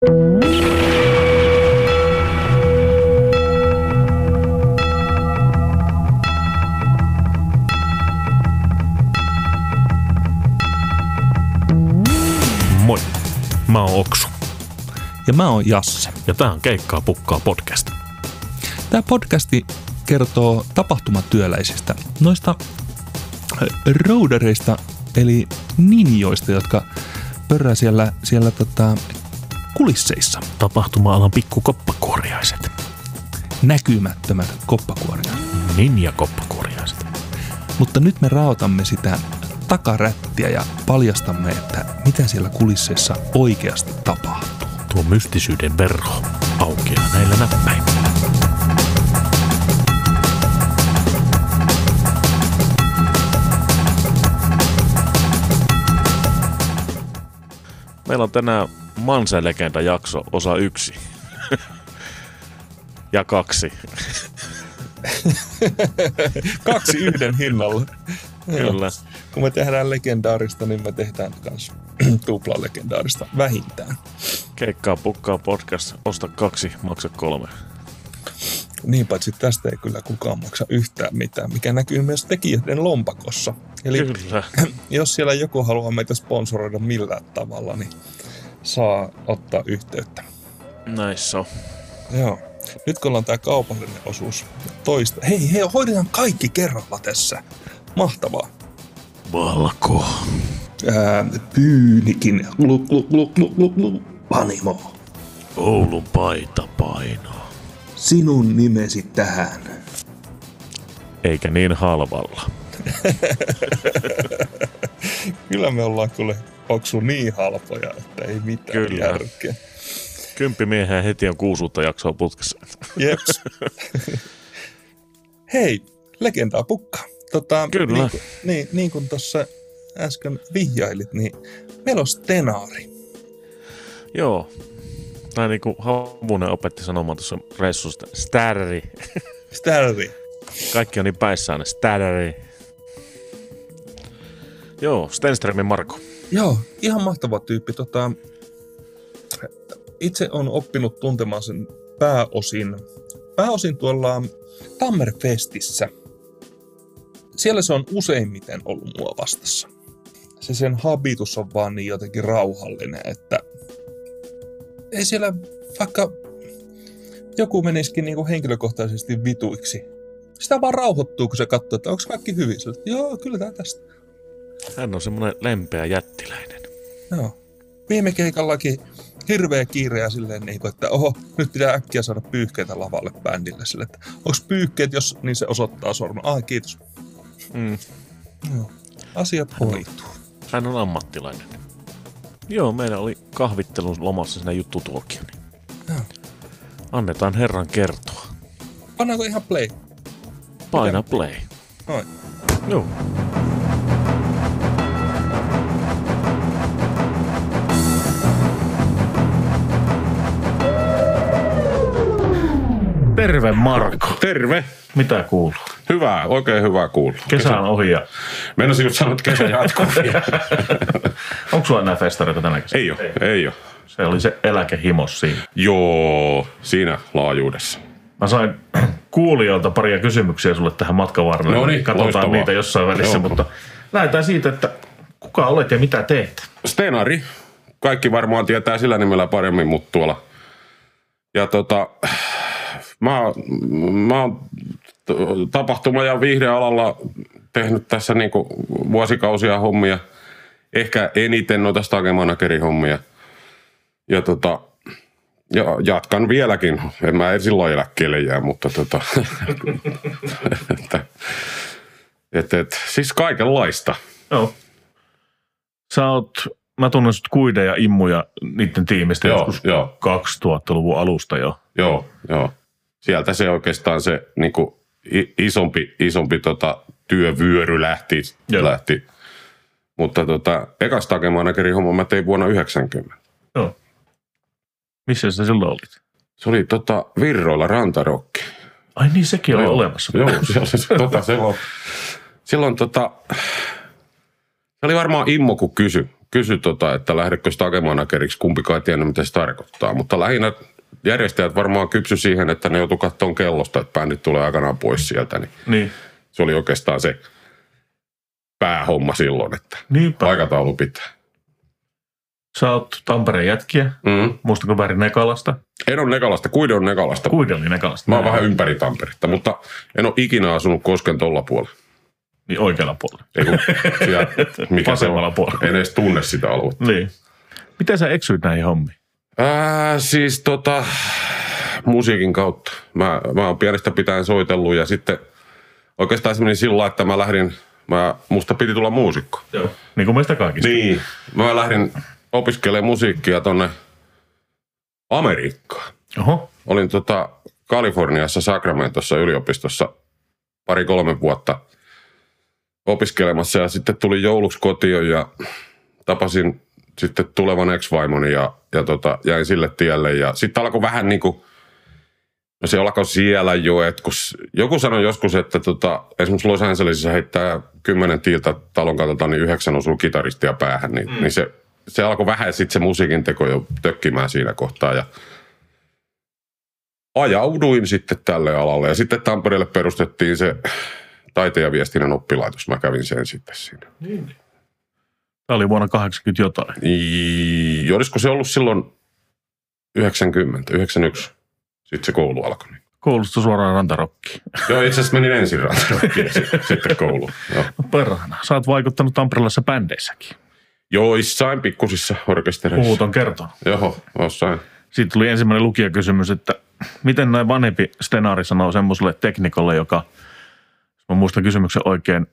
Moi, mä oon Oksu Ja mä oon Jasse. ja tää on Keikkaa pukkaa podcast. Tämä podcasti kertoo tapahtumatyöläisistä, noista roadereista, eli ninjoista, jotka pörrää siellä, siellä tota, kulisseissa. Tapahtuma-alan pikkukoppakuoriaiset. Näkymättömät koppakuoria. Ninja-koppakuoriaiset. Mutta nyt me raotamme sitä takarättiä ja paljastamme, että mitä siellä kulisseissa oikeasti tapahtuu. Tuo mystisyyden verho aukeaa näillä näppäimillä. Meillä on tänään Manse-legenda jakso osa yksi. ja kaksi. Kaksi yhden hinnalla. Kyllä. Kun me tehdään legendaarista, niin me tehdään myös tupla legendaarista vähintään. Keikkaa pukkaa podcast. Osta kaksi, maksa kolme. Niin paitsi tästä ei kyllä kukaan maksa yhtään mitään, mikä näkyy myös tekijöiden lompakossa. Eli Kyllä. jos siellä joku haluaa meitä sponsoroida millään tavalla, niin saa ottaa yhteyttä. Näissä on. Joo. Nyt kun ollaan tämä kaupallinen osuus toista. Hei, hei, hoidetaan kaikki kerralla tässä. Mahtavaa. Valko. Ää, pyynikin. Glu, glu, glu, glu, glu, glu. Panimo. Oulun paita paino. Sinun nimesi tähän. Eikä niin halvalla. Kyllä me ollaan kyllä oksu niin halpoja, että ei mitään Kyllä. järkeä. Kymppimiehen heti on kuusuutta jaksoa putkessa. Jeps. Hei, legendaa pukka. Tota, Kyllä. Niin, kuin- niin, niin kuin tuossa äsken vihjailit, niin meillä on stenaari. Joo. Tai niin kuin Havunen opetti sanomaan tuossa reissusta. Stärri. Stenaari. Kaikki on niin päissään. Stärri. Joo, Stenströmin Marko. Joo, ihan mahtava tyyppi. Tota, itse on oppinut tuntemaan sen pääosin, pääosin tuolla Tammerfestissä. Siellä se on useimmiten ollut mua vastassa. Se sen habitus on vaan niin jotenkin rauhallinen, että ei siellä vaikka joku menisikin niinku henkilökohtaisesti vituiksi. Sitä vaan rauhoittuu, kun se katsoo, että onko kaikki hyvin. Sillä, Joo, kyllä tää tästä. Hän on semmoinen lempeä jättiläinen. Joo. Viime keikallakin hirveä kiire ja silleen, niin kuin, että oho, nyt pitää äkkiä saada pyyhkeitä lavalle bändille. Sille, että onko pyyhkeet, jos niin se osoittaa sormen. Ah, kiitos. Mm. Joo. Asiat hoituu. Hän on ammattilainen. Joo, meillä oli kahvittelun lomassa siinä juttutuokio. Niin Joo. annetaan herran kertoa. Pannaanko ihan play? Paina play. Noin. Joo. Terve Marko. Terve. Mitä kuuluu? Hyvää, oikein hyvää kuulla. Kesä on ohi ja Meinasin just sanoa, että kesä jatkuu. onko sulla enää festareita tänä kesänä? ei ole, ei ole. Se oli se eläkehimos siinä. Joo, siinä laajuudessa. Mä sain kuulijoilta paria kysymyksiä sulle tähän matkan varrelle. No niin, Katsotaan loistavaa. niitä jossain välissä, Joo. mutta lähdetään siitä, että kuka olet ja mitä teet? Stenari. Kaikki varmaan tietää sillä nimellä paremmin, mutta tuolla. Ja tota, mä, mä oon tapahtuma- ja viihdealalla tehnyt tässä niinku vuosikausia hommia. Ehkä eniten noita stage hommia. Ja tota, ja jatkan vieläkin. En mä en silloin eläkkeelle jää, mutta tota, että, et, et, siis kaikenlaista. Joo. Sä oot, mä tunnen sut kuide ja immuja niiden tiimistä Joo, joskus joo. 2000-luvun alusta jo. Joo, joo. Sieltä se oikeastaan se niin kuin, isompi, isompi tota, työvyöry lähti. Joo. lähti. Mutta tota, eka stage homma mä tein vuonna 90. Joo. Missä sä silloin olit? Se oli tota, Virroilla rantarokki. Ai niin, sekin oli Joo. olemassa. Joo, se, se, tota, silloin, silloin tota, se oli varmaan Immo, kun kysy, kysyi tota, että lähdekö stakemanageriksi, kumpikaan ei tiennyt, mitä se tarkoittaa. Mutta lähinnä järjestäjät varmaan kypsy siihen, että ne joutuu katsomaan kellosta, että bändit tulee aikanaan pois sieltä. Niin Niin. se oli oikeastaan se päähomma silloin, että Niinpä. aikataulu pitää. Sä oot Tampereen jätkiä. Mm. Muistatko väärin Nekalasta? En ole Nekalasta, Kuide on Nekalasta. Kuideli Nekalasta. Mä oon vähän ympäri Tamperetta, mutta en ole ikinä asunut Kosken tolla puolella. Niin oikealla puolella. Ei kun siellä, mikä se Vasemmalla on. puolella. En edes tunne sitä aluetta. Niin. Miten sä eksyit näihin hommiin? Ää, siis tota, musiikin kautta. Mä, mä oon pienestä pitäen soitellut ja sitten oikeastaan se meni sillä että mä lähdin, mä, musta piti tulla muusikko. Joo. Niin kuin meistä kaikista. Niin. Mä lähdin opiskelemaan musiikkia tonne Amerikkaan. Oho. Olin tota Kaliforniassa Sacramentossa yliopistossa pari-kolme vuotta opiskelemassa ja sitten tuli jouluksi kotiin ja tapasin sitten tulevan ex-vaimoni ja, ja tota, jäin sille tielle ja sitten alkoi vähän niin kuin, no se alkoi siellä jo, että kun joku sanoi joskus, että tota, esimerkiksi Los Angelesissa heittää kymmenen tiiltä talon katolta, niin yhdeksän osuu kitaristia päähän, niin, mm. niin se, se alkoi vähän sitten se musiikin teko jo tökkimään siinä kohtaa ja ajauduin sitten tälle alalle. Ja sitten Tampereelle perustettiin se taiteen ja viestinnän oppilaitos. Mä kävin sen sitten siinä. Niin. Tämä oli vuonna 80 jotain. I, olisiko se ollut silloin 90, 91? Sitten se koulu alkoi. Niin. Koulusta suoraan rantarokkiin. Joo, itse asiassa menin ensin rantarokkiin sitten, sitten kouluun. Joo. No perhana. Sä oot vaikuttanut Tampereelassa bändeissäkin. Joissain pikkusissa orkestereissa. Puhut on kertonut. Joo, jossain. Siitä tuli ensimmäinen lukijakysymys, että miten näin vanhempi stenaari sanoo semmoiselle teknikolle, joka, jos mä muistan kysymyksen oikein,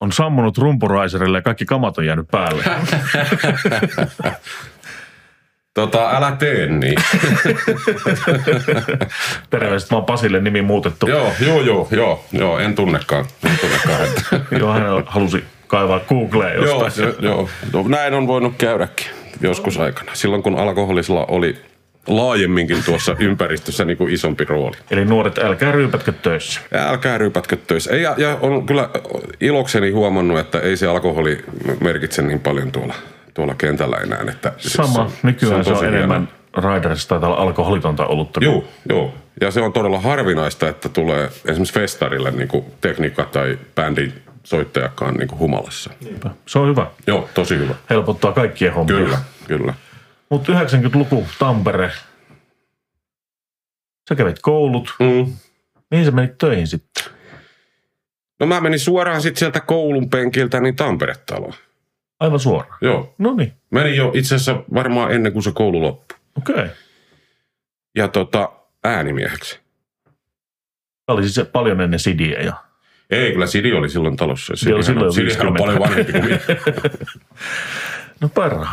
on sammunut rumpuraiserille ja kaikki kamat on jäänyt päälle. Tota, älä tee niin. Terveiset vaan Pasille nimi muutettu. joo, joo, joo, joo, joo, en tunnekaan. En tunnekaan. Joo, hän halusi kaivaa Googleen Joo, jostain. jo, joo. No, näin on voinut käydäkin joskus aikana. Silloin kun alkoholisilla oli laajemminkin tuossa ympäristössä niin kuin isompi rooli. Eli nuoret, älkää ryypätkö töissä. Älkää ryypätkö töissä. Ja, ja on kyllä ilokseni huomannut, että ei se alkoholi merkitse niin paljon tuolla, tuolla kentällä enää. Että Sama. Nykyään se on, tosi enemmän Riderissa taitaa olla alkoholitonta olutta. Joo, joo. Ja se on todella harvinaista, että tulee esimerkiksi festarille niin kuin tekniikka tai bändin soittajakaan niin kuin humalassa. Se on hyvä. Joo, tosi hyvä. Helpottaa kaikkien hommia. Kyllä, kyllä. Mutta 90-luku, Tampere. Sä kävit koulut. Mm. Mihin sä menit töihin sitten? No mä menin suoraan sitten sieltä koulun penkiltä niin Tampere-taloon. Aivan suoraan. Joo. No niin, Menin jo itse asiassa varmaan ennen kuin se koulu loppui. okei. Okay. Ja tota, äänimieheksi. Tämä oli siis paljon ennen Sidiä ja Ei, kyllä Sidi oli silloin talossa. Sidihän oli silloin on, jo Sidihän on 50. paljon vanhempi kuin minä. No perhana.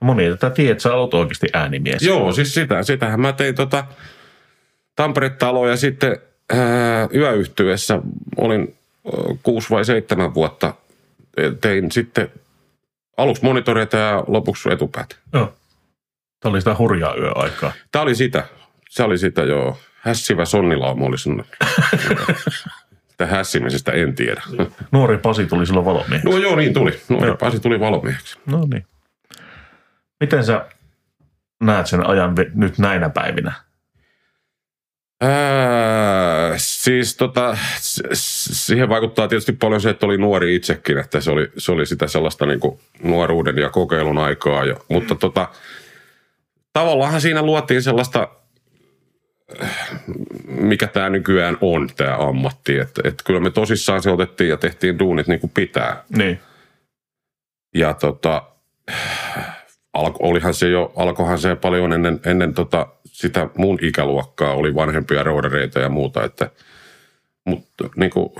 Moni tätä tiedä, että sä olet oikeasti äänimies. Joo, siis sitä, sitähän mä tein tota Tampere-taloa ja sitten ää, yöyhtyessä olin ö, kuusi vai seitsemän vuotta. Tein sitten aluksi monitoreita ja lopuksi etupäät. Joo. Tämä oli sitä hurjaa yöaikaa. Tämä oli sitä. Se oli sitä, joo. Hässivä sonnilauma oli sun. Sitä hässimisestä en tiedä. Nuori Pasi tuli silloin valomieheksi. No joo, niin tuli. Joo. No, Pasi tuli valomieheksi. No niin. Miten sä näet sen ajan nyt näinä päivinä? Ää, siis tota, siihen vaikuttaa tietysti paljon se, että oli nuori itsekin, että se oli, se oli sitä sellaista niin kuin nuoruuden ja kokeilun aikaa. Jo. Mutta tota, tavallaan siinä luotiin sellaista, mikä tämä nykyään on, tämä ammatti. Että et kyllä me tosissaan se otettiin ja tehtiin duunit niin kuin pitää. Niin. Ja tota, alko, olihan se jo, alkohan se paljon ennen, ennen tota, sitä mun ikäluokkaa, oli vanhempia roodareita ja muuta, että mutta niin kuin,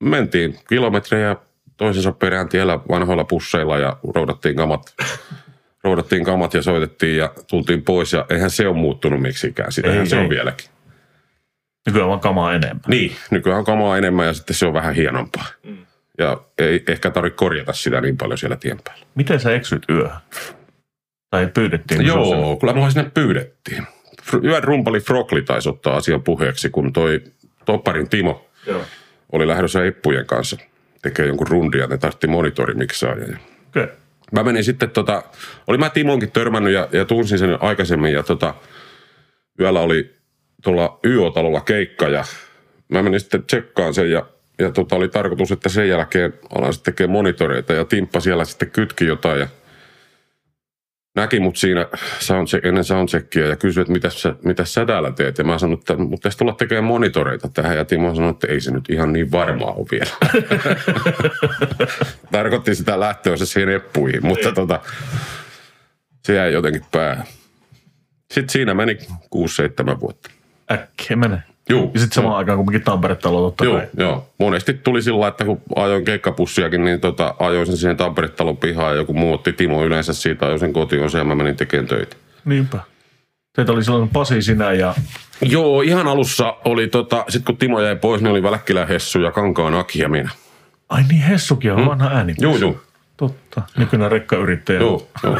mentiin kilometrejä toisensa perään tiellä vanhoilla pusseilla ja roudattiin kamat, roudattiin kamat ja soitettiin ja tultiin pois ja eihän se ole muuttunut miksikään, sitähän Ei, se ei. on vieläkin. Nykyään vaan kamaa enemmän. Niin, nykyään on kamaa enemmän ja sitten se on vähän hienompaa. Mm. Ja ei ehkä tarvitse korjata sitä niin paljon siellä tien päällä. Miten sä eksyt yöhön? Tai pyydettiin? Joo, kyllä mua sinne pyydettiin. Yön rumpali Frokli taisi ottaa asian puheeksi, kun toi Topparin Timo Joo. oli lähdössä Eppujen kanssa tekee jonkun rundia, ne tartti monitorimiksaajia. Okay. Mä menin sitten tota, oli mä Timonkin törmännyt ja, ja tunsin sen aikaisemmin ja tota, yöllä oli tuolla YO-talolla keikka ja mä menin sitten tsekkaan sen ja, ja tota, oli tarkoitus, että sen jälkeen alan sitten tekemään monitoreita ja Timppa siellä sitten kytki jotain ja näki mut siinä soundcheck, ennen soundcheckia ja kysyi, että mitä sä, mitä sä täällä teet. Ja mä sanoin, että mut tulla tekemään monitoreita tähän. Ja Timo sanoi, että ei se nyt ihan niin varmaa ole vielä. Tarkoitti sitä lähtöönsä siihen eppuihin, mutta tota, se jäi jotenkin päähän. Sitten siinä meni 6-7 vuotta. Äkkiä menee. Juu, Ja sitten samaan aikaan kumminkin Tampere-talo totta Joo, kai. joo. Monesti tuli sillä että kun ajoin keikkapussiakin, niin tota, ajoin sen siihen Tampere-talon pihaan ja joku muu otti Timo yleensä siitä, ajoin sen kotiin ja mä menin tekemään töitä. Niinpä. Teitä oli silloin Pasi, sinä ja... Joo, ihan alussa oli tota, sit kun Timo jäi pois, niin oli Välkkilän Hessu ja Kankaan Aki ja minä. Ai niin, Hessukin on mm. vanha ääni. Joo, joo, Totta. Nykyinen rekkayrittäjä. joo, joo.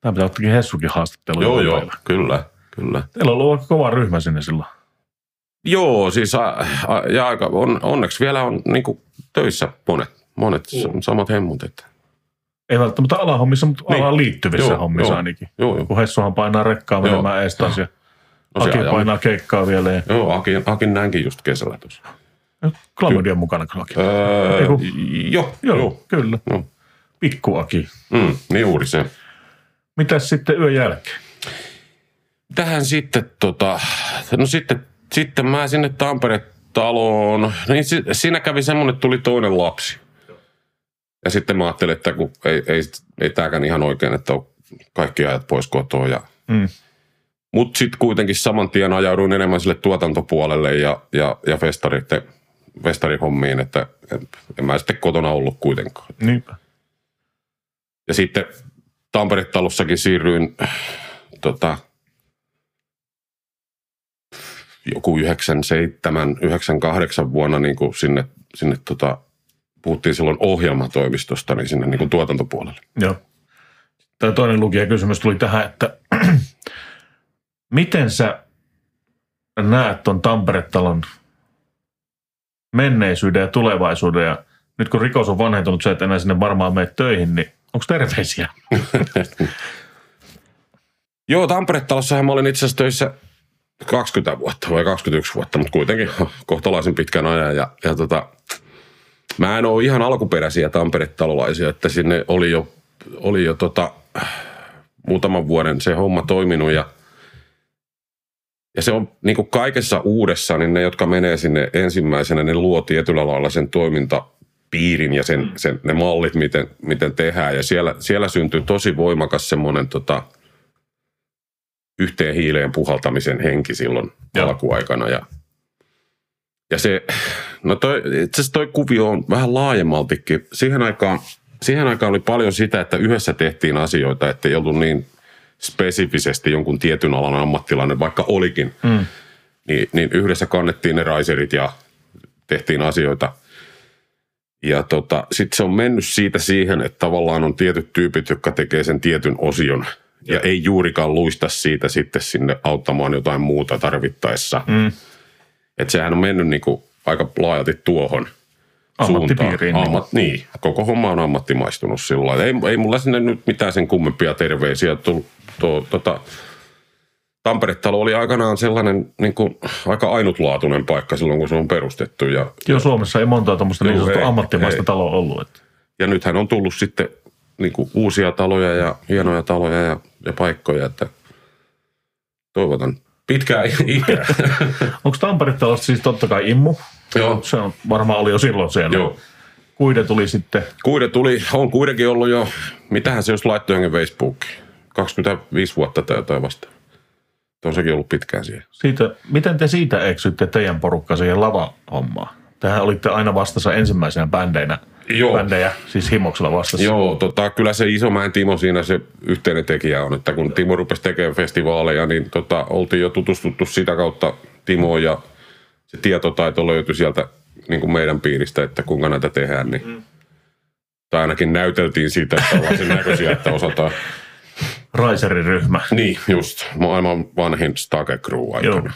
Tämä pitää ottakin Hessukin haastattelu. joo, joo, päivä. kyllä, kyllä. Teillä on ollut kova ryhmä sinne silloin. Joo, siis a, a, ja aika, on, onneksi vielä on niin töissä monet, monet Mm. samat hemmut. Että. Ei välttämättä alahommissa, mutta Niin. alaan liittyvissä Joo, hommissa joo. ainakin. Joo, joo. Kun Hessuhan painaa rekkaa Joo, menemään ees taas ja No Aki painaa keikkaa vielä ja Joo, Akin, Akin näinkin just kesällä tuossa. Klamydian mukana kyllä Aki. Öö, Eiku. joo, Joo, joo. kyllä. joo. Pikku Aki. Mm, niin juuri se. Mitäs sitten yön jälkeen? Tähän sitten, tota, no sitten, sitten mä sinne Tampere-taloon, niin si, siinä kävi semmoinen, että tuli toinen lapsi. Ja sitten mä ajattelin, että kun ei, ei, ei tääkään ihan oikein, että on kaikki ajat pois kotoa. Ja, Mm. mutta sitten kuitenkin saman tien ajauduin enemmän sille tuotantopuolelle ja, ja, ja festaritten, festarihommiin, että en, en mä sitten kotona ollut kuitenkaan. Niinpä. Ja sitten Tampere-talossakin siirryin tota, joku 97, 98 vuonna niin kuin sinne, sinne tota, puhuttiin silloin ohjelmatoimistosta, niin sinne niin kuin tuotantopuolelle. Joo. Tämä toinen lukijakysymys tuli tähän, että miten sä näet ton Tampere-talon menneisyyden ja tulevaisuuden ja nyt kun rikos on vanhentunut, sä et enää sinne varmaan mene töihin, niin onko terveisiä? Joo, Tampere-talossahan mä olin itse asiassa töissä 20 vuotta vai 21 vuotta, mutta kuitenkin kohtalaisen pitkän ajan. Ja, ja tota, mä en ole ihan alkuperäisiä Tampere-talolaisia, että sinne oli jo, oli jo tota, muutaman vuoden se homma toiminut ja ja se on niin kuin kaikessa uudessa, niin ne, jotka menee sinne ensimmäisenä, ne luo tietyllä lailla sen toimintapiirin ja sen, sen, ne mallit, miten, miten tehdään. Ja siellä, siellä syntyy tosi voimakas semmoinen tota, yhteen hiileen puhaltamisen henki silloin Joo. alkuaikana. Ja, ja se, no toi, itse asiassa toi kuvio on vähän laajemmaltikin. Siihen aikaan, siihen aikaan oli paljon sitä, että yhdessä tehtiin asioita, että ei ollut niin spesifisesti jonkun tietyn alan ammattilainen, vaikka olikin. Mm. Niin, niin yhdessä kannettiin ne raiserit ja tehtiin asioita. Ja tota, sitten se on mennyt siitä siihen, että tavallaan on tietyt tyypit, jotka tekee sen tietyn osion. Ja ei juurikaan luista siitä sitten sinne auttamaan jotain muuta tarvittaessa. Mm. Että sehän on mennyt niinku aika laajalti tuohon suuntaan. niin. Ammat, niin. Koko homma on ammattimaistunut sillä lailla. Ei, ei mulla sinne nyt mitään sen kummempia terveisiä tullut. Tuo, tota, Tampere-talo oli aikanaan sellainen niin kuin, aika ainutlaatuinen paikka silloin, kun se on perustettu. Ja, Joo, Suomessa ei montaa tuommoista niin sanottua ammattimaista ei. taloa ollut. Että. ja nythän on tullut sitten niin kuin, uusia taloja ja hienoja taloja ja, ja paikkoja, että toivotan pitkää ikää. Onko Tampere-talosta siis totta kai immu? Joo. Se on, varmaan oli jo silloin siellä. Joo. Kuide tuli sitten, Kuide tuli, on kuitenkin ollut jo, mitähän se jos laittoi jonkin Facebookiin, 25 vuotta tai jotain vasta. On sekin ollut pitkään siihen. siitä, miten te siitä eksytte teidän porukka siihen lava-hommaan? Tehän olitte aina vastassa ensimmäisenä bändeinä, Joo. bändejä, siis Himoksella vastassa. Joo, tota, kyllä se Isomäen Timo siinä se yhteinen tekijä on, että kun Timo rupesi tekemään festivaaleja, niin tota, oltiin jo tutustuttu sitä kautta Timoon ja se tietotaito löytyi sieltä niin kuin meidän piiristä, että kuinka näitä tehdään. Niin. Mm. Tai ainakin näyteltiin siitä, että ollaan sen näköisiä, että osataan. Raiserin ryhmä. Niin, just. Maailman vanhin Stake Crew Joo. aikana.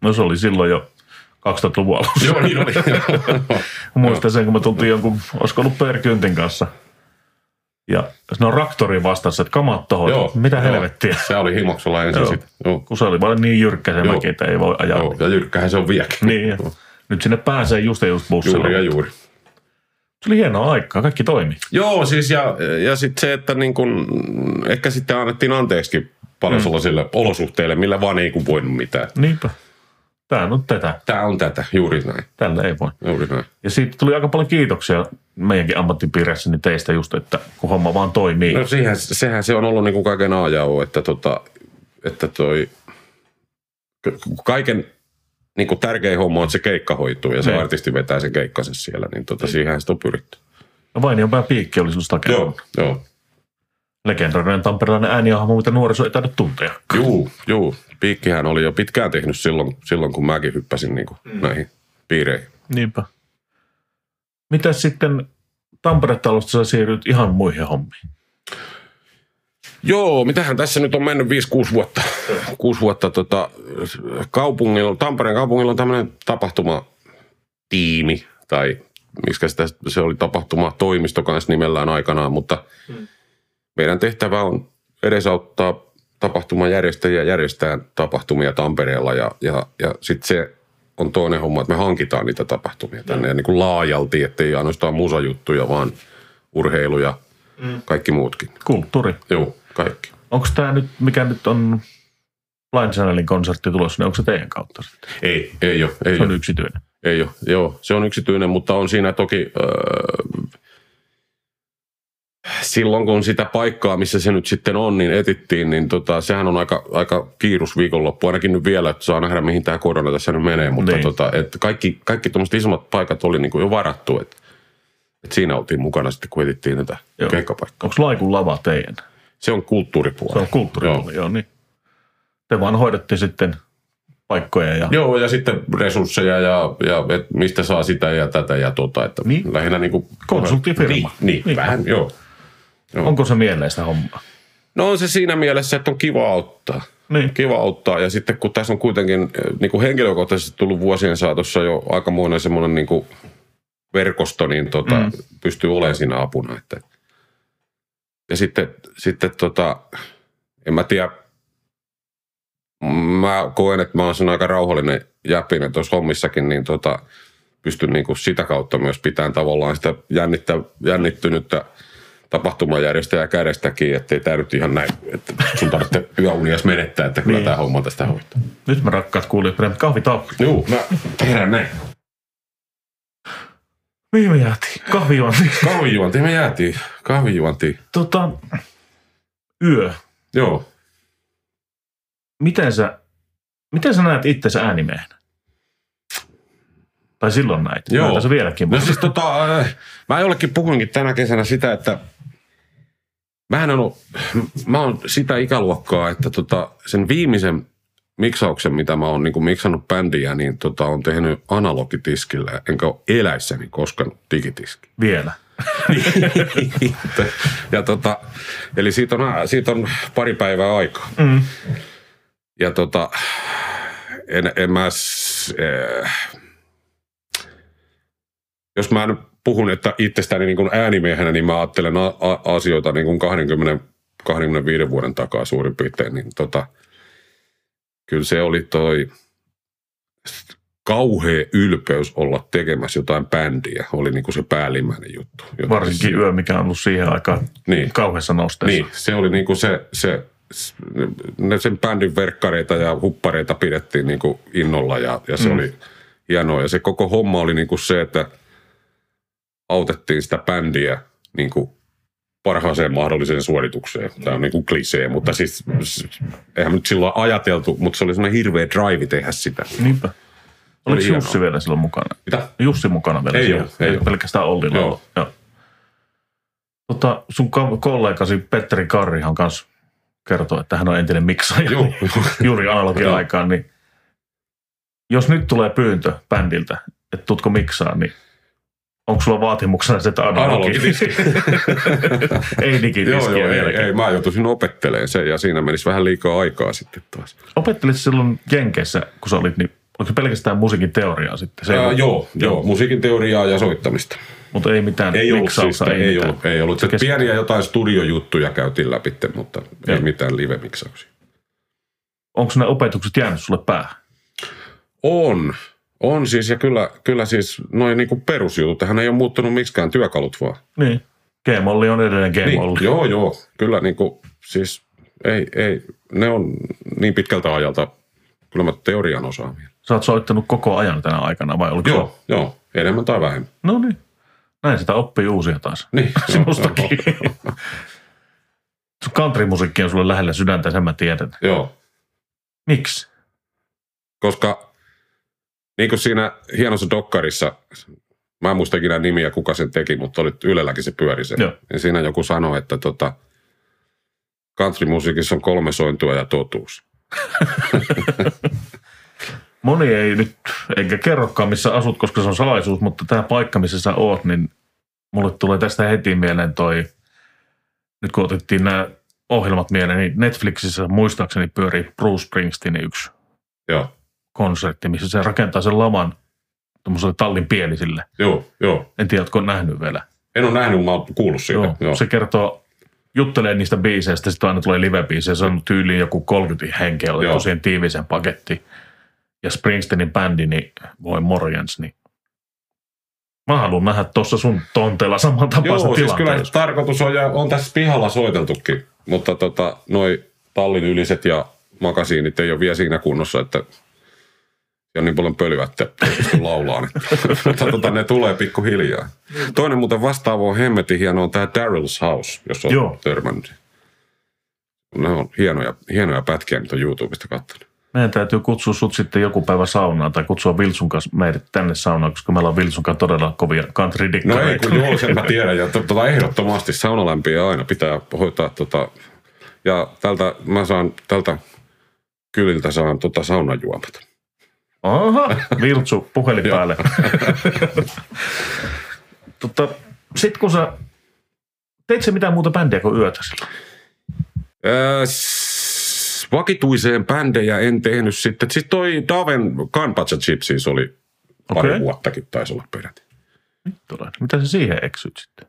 No se oli silloin jo 2000-luvun alussa. Joo, niin oli. Muistan sen, kun me tultiin jonkun, olisiko ollut Per Kyntin kanssa. Ja ne on raktori vastassa, että kamat tohon. Joo, Mitä joo. helvettiä. Se oli himoksella ensin sitten. Kun se oli vaan niin jyrkkä se mäki, että ei voi ajaa. Joo, ja jyrkkähän se on vieläkin. Niin, nyt sinne pääsee just ja just bussilla. Juuri ja juuri. Se oli hienoa aikaa, kaikki toimi. Joo, siis ja, ja sitten se, että niin kun, ehkä sitten annettiin anteeksikin paljon mm. sellaisille olosuhteille, millä vaan ei kun voinut mitään. Niinpä. Tää on tätä. Tämä on tätä, juuri näin. Tällä ei voi. Juuri näin. Ja siitä tuli aika paljon kiitoksia meidänkin ammattipiirissä niin teistä just, että kun homma vaan toimii. No siihen, sehän se on ollut niin kuin kaiken A ja O, että, tota, että toi, ka- kaiken niin kuin tärkein homma on, että se keikka hoituu ja se Niin. artisti vetää sen keikkansa siellä, niin tota, siihen sitä on pyritty. No Vainionpää piikki oli sinusta Joo, joo. Legendaarinen tamperelainen ääniahmo, mitä nuoriso ei taida tuntea. Juu, juu. Piikkihän oli jo pitkään tehnyt silloin, silloin kun mäkin hyppäsin niin kuin mm. näihin piireihin. Niinpä. Mitäs sitten Tampere-talosta sä siirryt ihan muihin hommiin? Joo, mitähän tässä nyt on mennyt 5-6 vuotta. Kuusi vuotta tota, kaupungilla, Tampereen kaupungilla on tämmöinen tapahtumatiimi, tai miksi sitä, se oli tapahtuma toimisto kanssa nimellään aikanaan, mutta Hmm. meidän tehtävä on edesauttaa tapahtumajärjestäjiä järjestää tapahtumia Tampereella, ja, ja, ja sitten se on toinen homma, että me hankitaan niitä tapahtumia tänne ja niin kuin laajalti, ettei ainoastaan musajuttuja, vaan urheilu ja kaikki muutkin. Kulttuuri. Joo, kaikki. Onko tämä nyt, mikä nyt on Blind Channelin konsertti tulossa, niin onko se teidän kautta sitten? Ei, ei ole, ei Se on ole, yksityinen. ei ole. Joo, se on yksityinen, mutta on siinä toki öö, silloin kun sitä paikkaa, missä se nyt sitten on, niin etittiin, niin tota, sehän on aika, aika kiirus viikonloppu, ainakin nyt vielä, että saa nähdä, mihin tämä korona tässä nyt menee, mutta Niin. tota, et kaikki, kaikki tuommoiset isommat paikat oli niin kuin jo varattu, että et siinä oltiin mukana sitten, kun etittiin Joo. keikkapaikkaa. Onko Laikun lava teidän? Se on kulttuuripuoli. Se on kulttuuripuoli, joo. joo niin. Te vaan hoidatte sitten paikkoja ja Joo, ja sitten resursseja ja, ja et mistä saa sitä ja tätä ja tota, että Niin. lähinnä niin kuin... Konsulttifirma. Niin, niin, Niin. vähän, joo. Joo. onko se mieleistä hommaa? No on se siinä mielessä, että on kiva auttaa. Niin. Kiva auttaa ja sitten kun tässä on kuitenkin eh, niin kuin henkilökohtaisesti tullut vuosien saatossa jo aikamoinen semmoinen niin kuin verkosto, niin tota, Mm. pystyy olemaan siinä apuna. Että. Ja sitten, sitten tota, en mä tiedä, mä koen, että mä oon sen aika rauhallinen jäppinen tuossa hommissakin, niin tota, pystyn niin kuin sitä kautta myös pitämään tavallaan sitä jännittä, jännittynyttä tapahtumajärjestäjä kädestäkin, ettei tämä nyt ihan näin, että sun tarvitsee yöunias menettää, että kyllä Niin. tämä homma tästä hoitaa. Nyt me rakkaat kuulijat, pidämme kahvitauko. Joo, mä tehdään näin. Mihin me jäätiin? Kahvijuonti. Kahvijuontiin me jäätiin. Kahvijuontiin. tota, yö. Joo. Miten sä, miten sä näet itsensä äänimiehenä? Tai silloin näit. Joo. Näytä se vieläkin. No siis tota, äh, mä jollekin puhuinkin tänä kesänä sitä, että mähän on, mä oon sitä ikäluokkaa, että tota, sen viimeisen miksauksen, mitä mä oon niin miksannut bändiä, niin tota, on tehnyt analogitiskillä, enkä ole eläissäni koskaan digitiski. Vielä. ja tota, eli siitä on, siitä on pari päivää aikaa. Mm. Ja tota, en, en mä, äh, jos mä nyt puhun, että itsestäni niin kuin äänimiehenä, niin mä ajattelen a- a- asioita niin kuin 20, 25 vuoden takaa suurin piirtein, niin tota, kyllä se oli toi kauhea ylpeys olla tekemässä jotain bändiä, oli niin kuin se päällimmäinen juttu. Joten Varsinkin se- yö, mikä on ollut siihen aikaan Niin. kauheassa nosteessa. Niin, se oli niinku se, se, ne sen bändin verkkareita ja huppareita pidettiin niinku innolla ja, ja se Mm. oli hienoa. Ja se koko homma oli niinku se, että autettiin sitä bändiä niinku parhaaseen mahdolliseen suoritukseen. Tämä on niinku klisee, mutta siis eihän nyt silloin ajateltu, mutta se oli semmoinen hirveä drive tehdä sitä. Niinpä. Oliko hienoa. Jussi vielä silloin mukana? Mitä? Jussi mukana vielä Ei ole, ei ole. pelkästään Olli Joo. Joo. Tota, sun ko- kollegasi Petteri Karrihan kanssa kertoo, että hän on entinen miksaaja Joo. juuri analogian Joo. aikaan, niin jos nyt tulee pyyntö bändiltä, että tutko miksaa, niin onko sulla vaatimuksena se, että analogi? Analogidiski. ei Joo, digidiskiä joo, ei, vieläkin. ei, mä joutuisin opettelemaan sen ja siinä menisi vähän liikaa aikaa sitten taas. Opettelit silloin Jenkeissä, kun sä olit, niin onko se pelkästään musiikin teoriaa sitten? Se ei Ää, ollut- joo, joo, musiikin teoriaa ja soittamista. Mutta ei mitään Ei ollut siis, miksausta, ei, mitään. ollut, ei ollut. Se pieniä jotain studiojuttuja käytiin läpi, mutta Joo. ei mitään live-miksauksia. Onko ne opetukset jäänyt sulle päähän? On. On siis, ja kyllä, kyllä siis noin niinku perusjutut. Tähän ei ole muuttunut miksikään työkalut vaan. Niin. G-molli on edelleen G-molli. Niin, joo, joo. Kyllä niinku, siis ei, ei, ne on niin pitkältä ajalta, kyllä mä teorian osaan vielä. Sä oot soittanut koko ajan tänä aikana vai oliko Joo, joo, enemmän tai vähemmän. No niin. Näin sitä oppii uusia taas. Niin, Sinustakin. Sun countrymusiikki on sulle lähellä sydäntä, sen mä tiedän. Joo, Miksi? koska niin kuin siinä hienossa dokkarissa, mä en muista ikinä nimiä, kuka sen teki, mutta oli Ylelläkin se pyöri se. Joo. Ja siinä joku sanoi, että tota, countrymusiikissa on kolme sointua ja totuus. Moni ei nyt, eikä kerrokaan missä asut, koska se on salaisuus, mutta tämä paikka, missä sä oot, niin mulle tulee tästä heti mieleen toi, nyt kun otettiin nämä ohjelmat mieleen, niin Netflixissä muistaakseni pyörii Bruce Springsteenin yksi Joo, konsertti, missä se rakentaa sen lavan tuommoiselle tallin pielisille. joo, joo. En tiedä, ootko nähnyt vielä. En ole nähnyt, mä oon kuullut siitä. Joo. Joo. Se kertoo, juttelee niistä biiseistä, sitten aina tulee live-biisejä. Se on tyyliin joku 30 henkeä, oli tosiaan tiivisen paketti. Ja Springsteenin bändi, niin voi morjens, niin mä haluan nähdä tuossa sun tonteella saman tapaisen Joo, siis kyllä tarkoitus on, ja on tässä pihalla soiteltukin, mutta tota, noi tallin yliset ja makasiinit ei ole vielä siinä kunnossa, että on niin paljon pölyä, että ei pysty laulaan. Mutta tota, ne tulee pikkuhiljaa. Toinen muuten vastaava on hemmetin hieno on tämä Daryl's House, jos on Joo. törmännyt. Ne on hienoja, hienoja pätkiä, mitä on YouTubesta katsonut. Meidän täytyy kutsua sut sitten joku päivä saunaan tai kutsua Vilsun kanssa meidät tänne saunaan, koska meillä on Vilsun kanssa todella kovia country No ei, kun joo, sen mä tiedän. Ja tota, ehdottomasti saunalämpiä aina pitää hoitaa. Tota, ja tältä mä saan, tältä kyliltä saan tota saunajuomat. Aha, Viltsu, puhelin päälle. tota, Sitten kun sä, teit sä mitään muuta bändiä kuin yötä silloin? Öö, s- vakituiseen bändejä en tehnyt sitten. Sitten toi Daven Kanpacha Gypsies oli pari Okei. vuottakin taisi olla peräti. Mitä sä siihen eksyt sitten?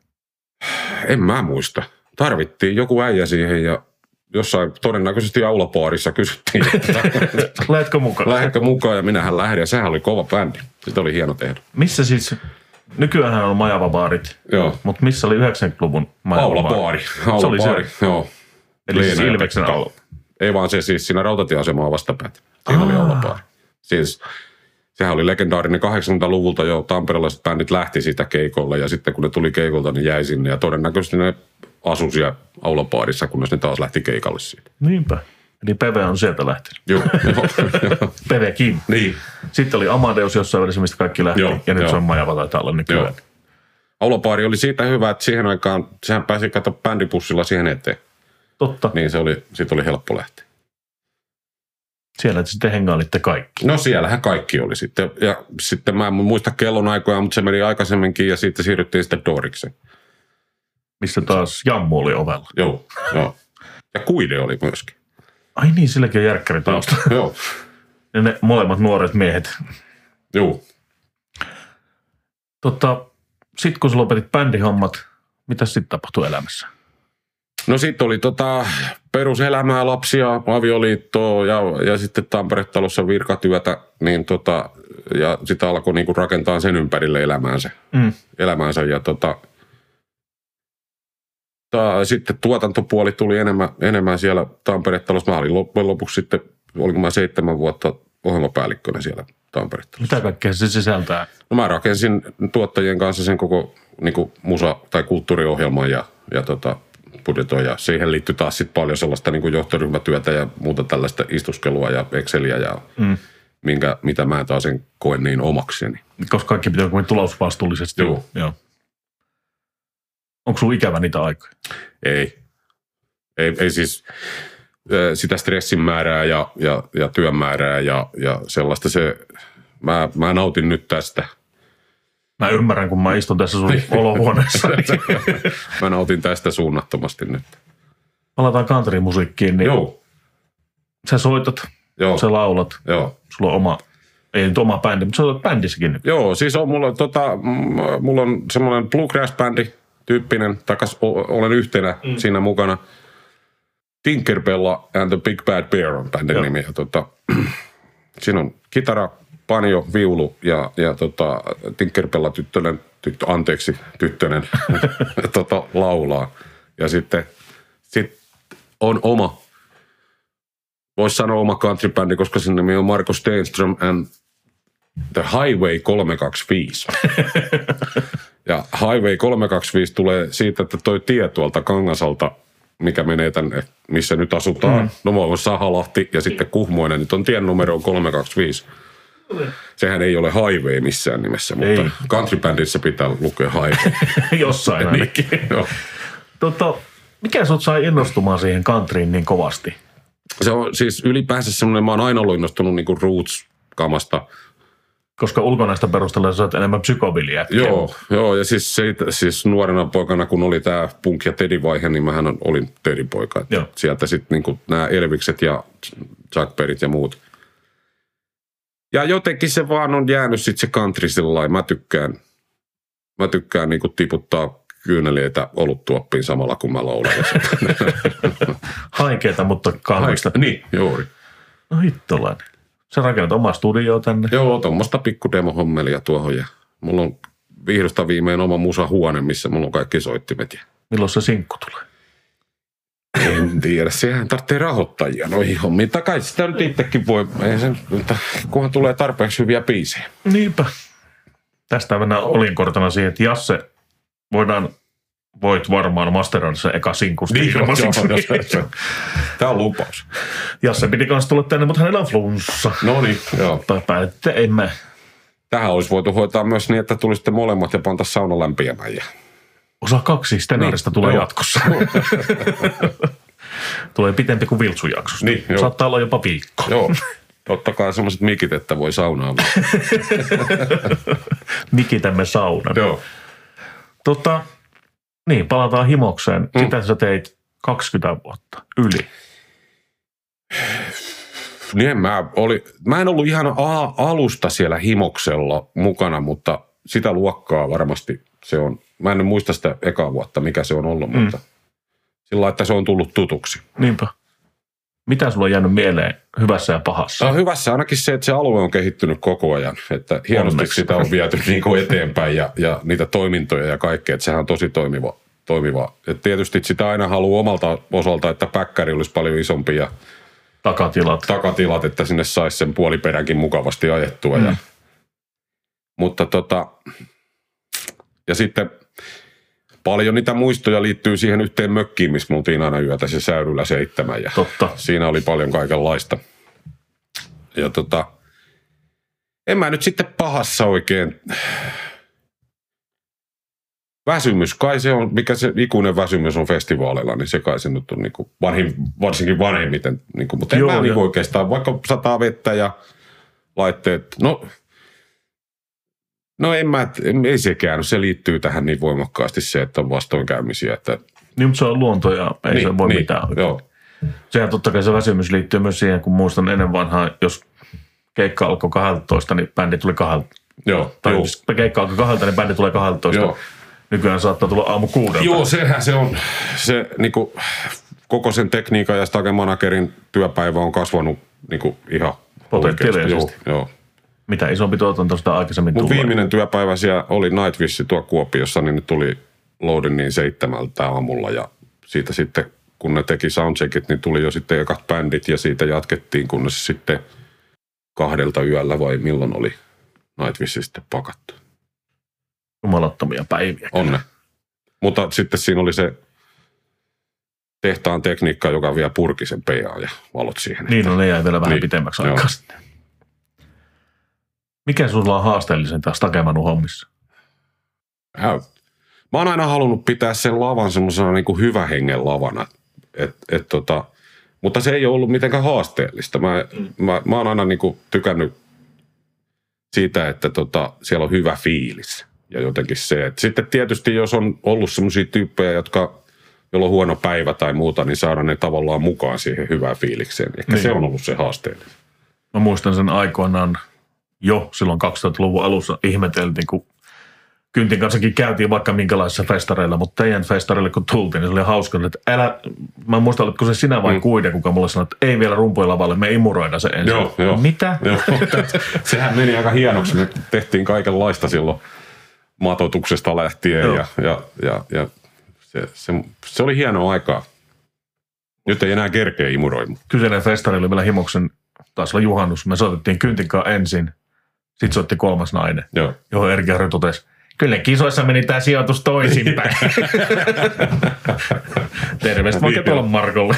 En mä muista. Tarvittiin joku äijä siihen ja jossain todennäköisesti aulapaarissa kysyttiin, että Lähetkö mukaan? lähdetkö mukaan ja minähän lähdin ja sehän oli kova bändi. Sitten oli hieno tehdä. Missä siis, nykyään on majavabaarit, Joo. mutta missä oli 90-luvun majavabaarit? Aulapaari. Se oli Aulapaari, se. joo. Eli siis Leena ja Ilveksen aula. Ei vaan se siis siinä rautatieasemaa vastapäätä. Siinä oli Aa. aulapaari. Siis sehän oli legendaarinen 80-luvulta jo tamperelaiset bändit lähti siitä keikolle ja sitten kun ne tuli keikolta, niin jäi sinne ja todennäköisesti ne asui siellä aulapaarissa, kunnes ne taas lähti keikalle siitä. Niinpä. Eli Peve on sieltä lähtenyt. Joo. Pevekin. Niin. Sitten oli Amadeus jossain välissä, mistä kaikki lähti. Joo, ja nyt joo. se on Majava taitaa olla nykyään. Joo. Aulapaari oli siitä hyvä, että siihen aikaan, sehän pääsi kato bändipussilla siihen eteen. Totta. Niin se oli, siitä oli helppo lähteä. Siellä te sitten hengailitte kaikki. No siellähän kaikki oli sitten. Ja sitten mä en muista kellonaikoja, mutta se meni aikaisemminkin ja sitten siirryttiin sitten Dorikseen. Missä taas Jammu oli ovella. Joo, joo. Ja Kuide oli myöskin. Ai niin, silläkin on järkkäri tausta. joo, Ja ne molemmat nuoret miehet. joo. Tota, sitten kun sä lopetit bändihommat, mitä sitten tapahtui elämässä? No sitten oli tota peruselämää, lapsia, avioliittoa ja, ja sitten Tampere-talossa virkatyötä, niin tota, ja sitten alkoi niinku rakentaa sen ympärille elämäänsä. Mm. elämäänsä ja tota, ta, sitten tuotantopuoli tuli enemmän, enemmän siellä Tampere-talossa. Mä olin loppujen lopuksi sitten, olinko mä seitsemän vuotta ohjelmapäällikkönä siellä Tampere-talossa. Mitä kaikkea se sisältää? No mä rakensin tuottajien kanssa sen koko niin musa- tai kulttuuriohjelman ja, ja tota, budjetoin. Ja siihen liittyy taas sit paljon sellaista niin johtoryhmätyötä ja muuta tällaista istuskelua ja Exceliä ja Mm. minkä, mitä mä taas en koe niin omakseni. Koska kaikki pitää olla tulosvastuullisesti. Joo. Joo. Onko sulla ikävä niitä aikoja? Ei. Ei, ei siis sitä stressin määrää ja, ja, ja työn määrää ja, ja sellaista se, mä, mä nautin nyt tästä. Mä ymmärrän, kun mä istun tässä sun olohuoneessa. Mä nautin tästä suunnattomasti nyt. Palataan countrymusiikkiin, niin Joo, sä soitat, joo, sä laulat, joo, sulla on oma Ei nyt oma bändi, mutta sä olet bändissäkin. Joo, siis on, mulla, tota, mulla on semmoinen bluegrass-bändi tyyppinen, takas olen yhtenä mm. siinä mukana. Tinkerbella and the Big Bad Bear on bändin Joo. nimi. Ja, tota, siinä on kitara, panjo, viulu ja, ja tota, Tinkerbella tyttönen, tyttö, anteeksi, tyttönen tota, laulaa. Ja sitten sit on oma, voisi sanoa oma countrybändi, koska sen nimi on Marko Steenström and The Highway 325. ja Highway 325 tulee siitä, että toi tie tuolta Kangasalta, mikä menee tänne, missä nyt asutaan. Mm. No muun muassa Sahalahti ja sitten Kuhmoinen, nyt on tien numero 325. Sehän ei ole highway missään nimessä, mutta Ei. countrybändissä pitää lukea highway. Jossain ainakin. Joo. tota, mikä sut sai innostumaan siihen countryin niin kovasti? Se on siis ylipäänsä semmoinen, mä oon aina ollut innostunut niinku roots-kamasta. Koska ulkonaista perusteella sä oot enemmän psykobiliä. Joo, joo, ja siis, siitä, siis nuorena poikana, kun oli tämä punk- ja teddy-vaihe, niin mähän olin teddy-poika. Että Joo. Sieltä sitten niinku nämä Elvikset ja Jack Berryt ja muut. Ja jotenkin se vaan on jäänyt sitten se country sillä. Mä tykkään, mä tykkään niinku tiputtaa kyyneliöitä oluttuoppiin samalla, kun mä laulan. Haikeeta, mutta kahvista. niin, juuri. No hittolainen. Sä rakennat omaa studioa tänne. Joo, tuommoista pikku demohommelia tuohon ja mulla on vihdosta viimein oma musahuone, missä mulla on kaikki soittimet. Ja Milloin se sinkku tulee? en tiedä, sehän tarvitsee rahoittajia noihin hommiin. Tai kai sitä nyt itsekin voi, ei sen, kunhan tulee tarpeeksi hyviä biisejä. Niinpä. Tästä mennään olinkortana siihen, että Jasse, voidaan, voit varmaan masteroida sen eka sinkusta ilmaiseksi. Tämä on lupaus. Jasse piti kanssa tulla tänne, mutta hänellä on flunssa. No niin, joo. Tai päätitte, emme. Tähän olisi voitu hoitaa myös niin, että tulisitte molemmat ja panta sauna lämpiämään. Ja... Osa kaksi Stenaarista Niin, tulee joo. jatkossa. tulee pitempi kuin Viltsujaksosta. Niin, joo. Saattaa olla jopa viikko. Joo, ottakaa semmoiset mikit, että voi saunaa. Mikitämme saunan. joo. Tota, niin, palataan himokseen. Mm. Sitä sä teit 20 vuotta yli. Niin mä, oli, mä en ollut ihan a- alusta siellä himoksella mukana, mutta sitä luokkaa varmasti se on. Mä en muista sitä ekaa vuotta, mikä se on ollut, mm. mutta sillä että se on tullut tutuksi. Niinpä. Mitä sulla on jäänyt mieleen hyvässä ja pahassa? on hyvässä ainakin se, että se alue on kehittynyt koko ajan. Että hienosti Onneksi. sitä on viety niin kuin eteenpäin ja, ja niitä toimintoja ja kaikkea. Että sehän on tosi toimiva. toimiva. Et tietysti sitä aina haluaa omalta osalta, että päkkäri olisi paljon isompi ja Takatilat. takatilat, että sinne saisi sen puoliperänkin mukavasti ajettua. Mm. Ja, mutta tota, ja sitten paljon niitä muistoja liittyy siihen yhteen mökkiin, missä me oltiin aina yötä se säydyllä seitsemän. Ja Totta. siinä oli paljon kaikenlaista. Ja tota, en mä nyt sitten pahassa oikein. Väsymys, kai se on, mikä se ikuinen väsymys on festivaaleilla, niin se kai se nyt on niin kuin vanhin, varsinkin vanhemmiten. Niin kuin, mutta en Joo, mä niin oikeastaan, vaikka sataa vettä ja laitteet, no, no en mä, ei sekään, se liittyy tähän niin voimakkaasti se, että on vastoinkäymisiä, että Niin, mutta se on luonto ja ei niin, se voi niin, mitään. oikein. Joo, Sehän totta kai se väsymys liittyy myös siihen, kun muistan ennen vanhaa, jos keikka alkoi 12, niin bändi tuli 12. joo, Tai joo. jos keikka alkoi 2, niin bändi tulee 12. Joo. Nykyään saattaa tulla aamu kuudelta. Joo, sehän se on. Se niinku, koko sen tekniikan ja Stage Managerin työpäivä on kasvanut niinku ihan Potentiaalisesti. Joo, joo. Mitä isompi tuotanto sitä aikaisemmin Mun tulee. viimeinen työpäivä siellä oli Nightwish tuo Kuopiossa, niin ne tuli loadin niin seitsemältä aamulla ja siitä sitten kun ne teki soundcheckit, niin tuli jo sitten ekat bändit ja siitä jatkettiin, kunnes sitten kahdelta yöllä vai milloin oli Nightwish sitten pakattu. Jumalattomia päiviä. Onne. Mutta sitten siinä oli se tehtaan tekniikka, joka vielä purki sen PA ja valot siihen. Niin, no ne jäi vielä vähän Niin, pitemmäksi aikaa sitten. Mikä sulla on haasteellisinta Stakemanu hommissa? Mä, mä oon aina halunnut pitää sen lavan semmoisena niin kuin hyvä hengen lavana. Et, et tota, mutta se ei ole ollut mitenkään haasteellista. Mä, mm. mä, mä oon aina niin kuin tykännyt siitä, että tota, siellä on hyvä fiilis. Ja jotenkin se, että sitten tietysti jos on ollut semmoisia tyyppejä, jotka, jolla on huono päivä tai muuta, niin saada ne tavallaan mukaan siihen hyvään fiilikseen. Ehkä Niin. se on ollut se haasteellinen. Mä muistan sen aikoinaan jo silloin 2000-luvun alussa ihmeteltiin, kun Kyntin kanssakin käytiin vaikka minkälaisissa festareilla, mutta teidän festareille kun tultiin, niin se oli hauska, että älä, mä en muista, oletko se sinä vai mm. kuide, kuka mulle sanoi, että ei vielä rumpujen lavalle, me imuroidaan se ensin. Joo, joo. Mitä? Joo, sehän meni aika hienoksi. Me tehtiin kaikenlaista silloin matotuksesta lähtien Joo. ja, ja, ja, ja se, se, se, oli hienoa aikaa. Nyt ei enää kerkeä imuroimaan. Kyseinen festari oli vielä himoksen, taas oli juhannus, me soitettiin Kyntinkaan ensin, sitten soitti kolmas nainen, Joo. johon Erkki Harju totesi, Kyllä kisoissa meni tämä sijoitus toisinpäin. Terveistä vaikka Niin, tuolla. Markolle.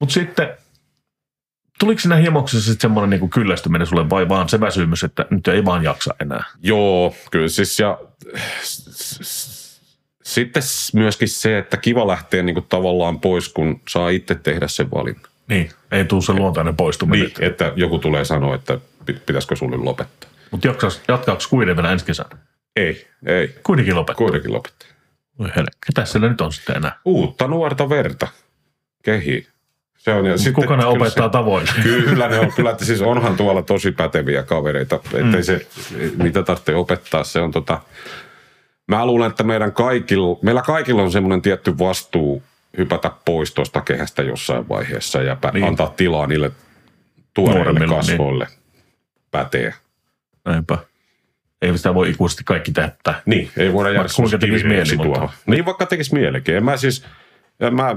Mutta sitten, tuliko siinä hiemoksessa sitten semmoinen niinku kyllästyminen sulle vai vaan se väsymys, että nyt ei vaan jaksa enää? Joo, kyllä siis ja sitten myöskin se, että kiva lähteä niinku tavallaan pois, kun saa itse tehdä sen valinnan. Niin, ei tule se luontainen poistuminen. Niin, että joku tulee sanoa, että pi- pitäisikö sulle lopettaa. Mutta jatkaako kuitenkin vielä ensi kesänä? Ei, ei. Kuitenkin lopettaa. Kuitenkin lopetti. Voi ketä siellä nyt on sitten enää? Uutta nuorta verta kehii. Se on, ja sitten Kuka ne opettaa se, tavoille? Kyllä ne on, kyllä, että siis onhan tuolla tosi päteviä kavereita, ettei Mm. se, mitä tarvitsee opettaa, se on tota, mä luulen, että meidän kaikilla, meillä kaikilla on semmoinen tietty vastuu hypätä pois tuosta kehästä jossain vaiheessa ja pä, Niin. antaa tilaa niille tuoreille Nuoremmille, kasvoille. Pätee. Näinpä. Ei sitä voi ikuisesti kaikki tehdä. Niin, ei voida jäädä Vaikka tekisi mieli, mutta-. Niin vaikka tekisi mielikin. En mä siis, en mä,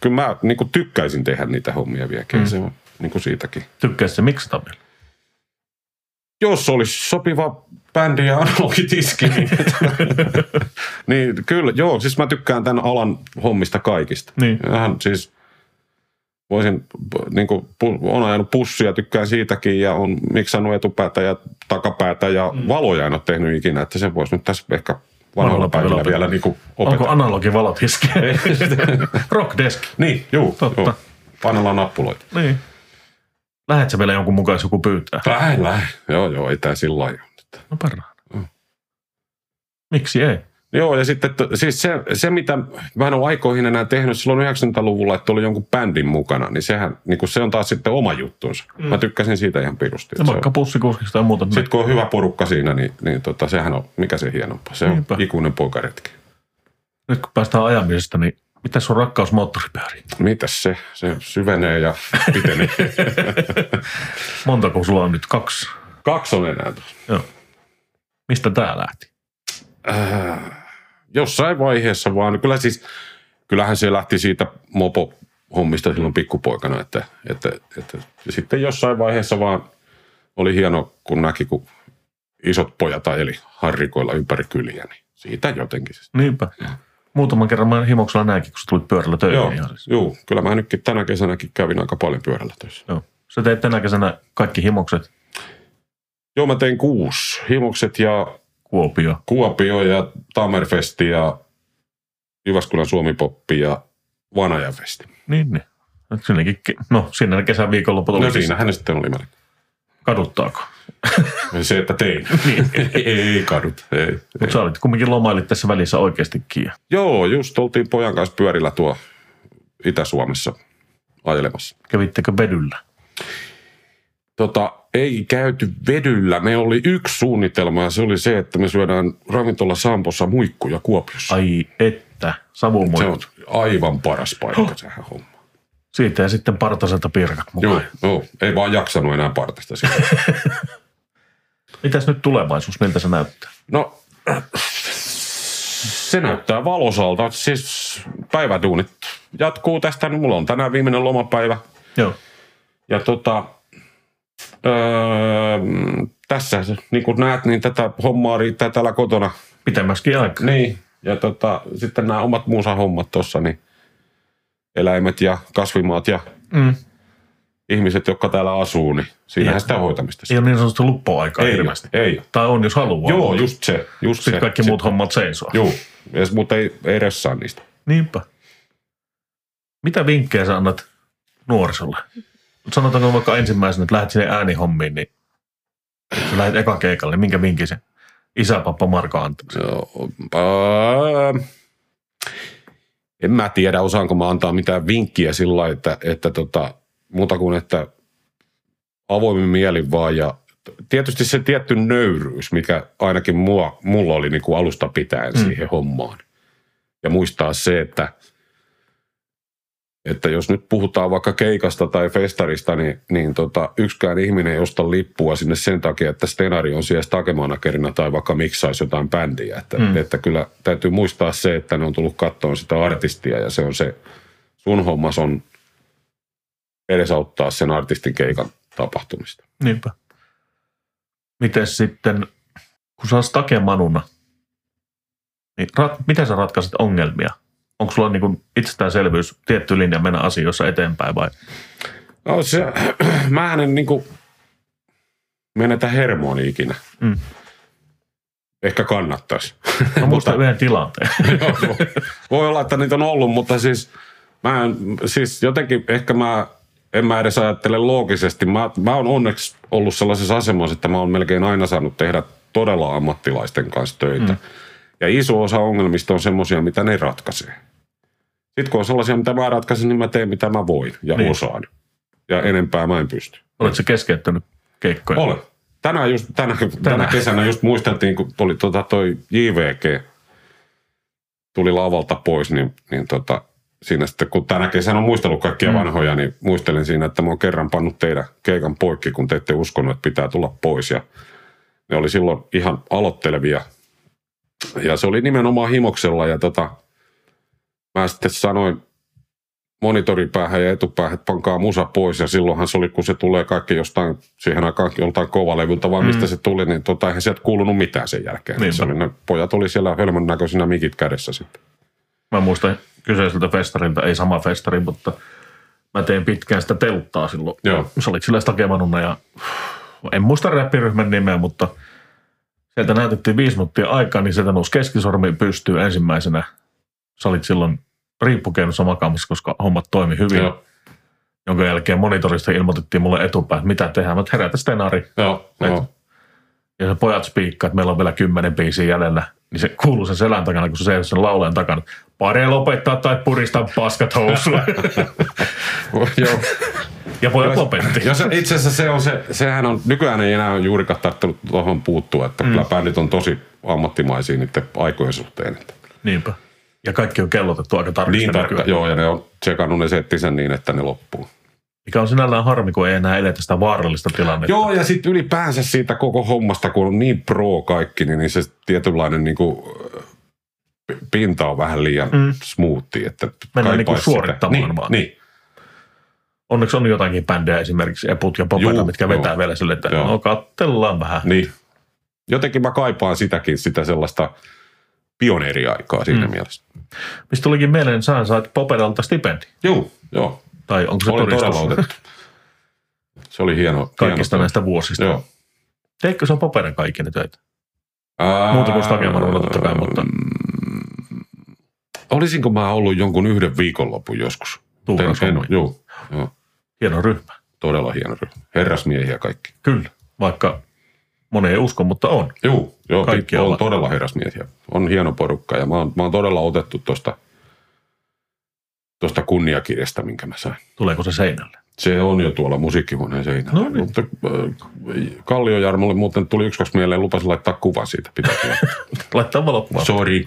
kyllä mä niin tykkäisin tehdä niitä hommia vieläkin. Mm. Se on niin kuin siitäkin. Tykkäisi se miksata vielä. Jos olisi sopiva bändi ja analogitiski, niin, niin kyllä, joo, siis mä tykkään tämän alan hommista kaikista. Niin. Vähän siis voisin, niin kuin, on ajanut pussia, tykkään siitäkin ja on miksannut etupäätä ja takapäätä ja mm. valoja en ole tehnyt ikinä, että se voisi nyt tässä ehkä vanhoilla päivillä päivillä vielä niin kuin Onko opetella. analogivalot iskeä? Rockdesk. Niin, juu, Totta. juu. Painellaan nappuloita. Niin. Lähetkö vielä jonkun mukaan, jos joku pyytää? Lähe, lähe. Joo, joo, ei tää sillä lailla. ole. No parhaan. Mm. Miksi ei? Joo, ja sitten että siis se, se, mitä mä en ole aikoihin enää tehnyt silloin 90-luvulla, että oli jonkun bändin mukana, niin sehän, niin kuin se on taas sitten oma juttunsa. Mm. Mä tykkäsin siitä ihan pirusti. Ja vaikka pussikuskista ja muuta. Sitten kun on hyvä porukka siinä, niin, niin tota, sehän on, mikä se hienompaa. Se on Niinpä. ikuinen poikaretki. Nyt kun päästään ajamisesta, niin mitä sun rakkaus moottoripyöriin? Mitäs se? Se syvenee ja pitenee. Montako sulla on nyt? Kaksi? Kaksi on enää tuossa. Joo. Mistä tää lähti? Äh, jossain vaiheessa vaan. Kyllä siis, kyllähän se lähti siitä mopo-hommista silloin pikkupoikana, että, että, että ja sitten jossain vaiheessa vaan oli hieno, kun näki, kun isot pojat eli harrikoilla ympäri kyliä, niin siitä jotenkin. Niinpä. Muutaman kerran mä himoksella näinkin, kun sä tulit pyörällä töihin. Joo, Ihan siis. joo, kyllä mä nytkin tänä kesänäkin kävin aika paljon pyörällä töissä. Joo. Sä teit tänä kesänä kaikki himokset Joo, mä tein kuusi. Himokset ja Kuopio. Kuopio ja Tamerfesti ja Jyväskylän Suomipoppi ja Vanajafesti. Niin, niin. Sinnekin, no sinne kesän viikonloppu tuli No siis siinähän ne sitten oli melkein. Kaduttaako. Se, että tein. ei kadut, ei. Mutta sä olit kumminkin lomailit tässä välissä oikeastikin. Joo, just oltiin pojan kanssa pyörillä tuo Itä-Suomessa ajelemassa. Kävittekö vedyllä? Tota, ei käyty vedyllä. Me oli yksi suunnitelma ja se oli se, että me syödään ravintola Sampossa muikkuja Kuopiossa. Ai että, se on aivan paras paikka sehän homma. Siitä ja sitten partaselta pirkat mukaan. Joo, joo, ei vaan jaksanut enää partasta sitä. Mitäs nyt tulevaisuus, miltä se näyttää? No, se näyttää valosalta. Siis päiväduunit jatkuu tästä. Mulla on tänään viimeinen lomapäivä. Joo. Ja tota, öö, tässä, niin kuin näet, niin tätä hommaa riittää täällä kotona. Pitemmäskin aika. Niin. Ja tota, sitten nämä omat muusa hommat tuossa, niin eläimet ja kasvimaat ja Mm. ihmiset, jotka täällä asuu, niin siinähän Ei- sitä hoitamista. Ei ole niin sanotusti luppoaikaa ei, ole, ei. Tai on, jos haluaa. Joo, just se. Just Sitten se. kaikki muut hommat seisoo. Joo, mutta ei, ei ressaa niistä. Niinpä. Mitä vinkkejä sä annat nuorisolle? Sanotaanko vaikka ensimmäisenä, että lähdet sinne äänihommiin, niin sä lähdet eka keikalle, niin minkä vinkin se isä, pappa Marko antaa? Joo, ää, en mä tiedä, osaanko mä antaa mitään vinkkiä sillä lailla, että, että tota, muuta kuin, että avoimin mielin vaan ja tietysti se tietty nöyryys, mikä ainakin mua, mulla oli niin kuin alusta pitäen mm. siihen hommaan. Ja muistaa se, että, että jos nyt puhutaan vaikka keikasta tai festarista, niin, niin tota, yksikään ihminen ei osta lippua sinne sen takia, että Stenari on siellä stakemanakerina tai vaikka miksaisi jotain bändiä. Että, mm. että kyllä täytyy muistaa se, että ne on tullut kattoon sitä artistia ja se on se, sun hommas on edesauttaa sen artistin keikan tapahtumista. Niinpä. Miten sitten, kun sä oot takemanuna, niin rat, miten sä ratkaiset ongelmia? Onko sulla niin itsestäänselvyys, tietty linja mennä asioissa eteenpäin vai? No se, mä en niin kuin menetä hermooni ikinä. Mm. Ehkä kannattaisi. Mä muistan yhden tilanteen. voi olla, että niitä on ollut, mutta siis, mä en, siis jotenkin ehkä mä en mä edes ajattele loogisesti. Mä, mä oon onneksi ollut sellaisessa asemassa, että mä oon melkein aina saanut tehdä todella ammattilaisten kanssa töitä. Mm. Ja iso osa ongelmista on semmoisia, mitä ne ratkaisee. Sitten kun on sellaisia, mitä mä ratkaisen, niin mä teen mitä mä voin ja niin. osaan. Ja enempää mä en pysty. Oletko keskeyttänyt keikkoja? Olen. Tänään just, tänä, tänä. tänä kesänä just muisteltiin, kun tuli tota toi JVG, tuli lavalta pois, niin, niin tota, siinä sitten, kun tänä kesänä on muistellut kaikkia mm. vanhoja, niin muistelin siinä, että mä oon kerran pannut teidän keikan poikki, kun te ette uskonut, että pitää tulla pois. Ja ne oli silloin ihan aloittelevia. Ja se oli nimenomaan himoksella ja tota, mä sitten sanoin monitoripäähän ja etupäähän, että pankaa musa pois. Ja silloinhan se oli, kun se tulee kaikki jostain, siihen aikaan joltain kovalevyltä, vaan mm. mistä se tuli, niin tota, eihän sieltä kuulunut mitään sen jälkeen. Niin se oli, ne pojat oli siellä hölmön näköisinä mikit kädessä sitten. Mä muistan kyseiseltä festarilta, ei sama festari, mutta mä tein pitkään sitä telttaa silloin. Joo. Sä olit sillä stakemanuna ja en muista räppiryhmän nimeä, mutta sieltä näytettiin viisi minuuttia aikaa, niin sieltä nousi keskisormi pystyy ensimmäisenä. Sä olit silloin riippukeinossa makaamassa, koska hommat toimi hyvin. Joo. Jonka jälkeen monitorista ilmoitettiin mulle etupäin, että mitä tehdään. Mä herätä stenaari. Joo, joo. Ja se pojat spiikkaa, että meillä on vielä kymmenen biisiä jäljellä. Niin se kuuluu sen selän takana, kun se seisoo sen laulajan takana. Pare lopettaa tai puristaa paskat housuun. Joo. Ja pojat lopetti. Jos itse asiassa se on se, sehän on, nykyään ei enää juurikaan tarttunut tuohon puuttua, että mm. kyllä bändit on tosi ammattimaisia niiden aikojen suhteen. Että. Niinpä. Ja kaikki on kellotettu aika tarkasti. Niin tarkka, joo, ja ne on tsekannut ne settisen niin, että ne loppuu. Mikä on sinällään harmi, kun ei enää eletä sitä vaarallista tilannetta. Joo, ja sitten ylipäänsä siitä koko hommasta, kun on niin pro kaikki, niin, niin se tietynlainen niin kuin, pinta on vähän liian mm. smoothia. Että Mennään niin kuin suorittamaan niin, vaan. Niin. Onneksi on jotakin bändejä, esimerkiksi Eput ja Popeta, Juu, mitkä vetää joo. vielä sille, että joo. no katsellaan vähän. Niin. Jotenkin mä kaipaan sitäkin, sitä sellaista pioneeriaikaa siinä mm. mielessä. Mistä tulikin mieleen, sä sait Popedalta stipendi. Joo, joo. Tai onko se otettu. Se oli hieno. Kaikista hieno näistä vuosista. Joo. Teikö se on Popeden kaikki ne töitä? Ää, Muuta kuin Stageman totta kai, mutta... Olisinko mä ollut jonkun yhden viikonlopun joskus? Tuukan Joo, joo. Hieno ryhmä. Todella hieno ryhmä. Herrasmiehiä kaikki. Kyllä, vaikka moni ei usko, mutta on. Joo, joo kaikki on todella herrasmiehiä. On hieno porukka ja mä oon, mä oon todella otettu tuosta tosta kunniakirjasta, minkä mä sain. Tuleeko se seinälle? Se on jo tuolla musiikkihuoneen seinällä. No niin. Mutta äh, Kallio Jarmolle muuten tuli yksi kaksi mieleen, lupasin laittaa kuvan siitä. Pitää laittaa valokuva. Sorry.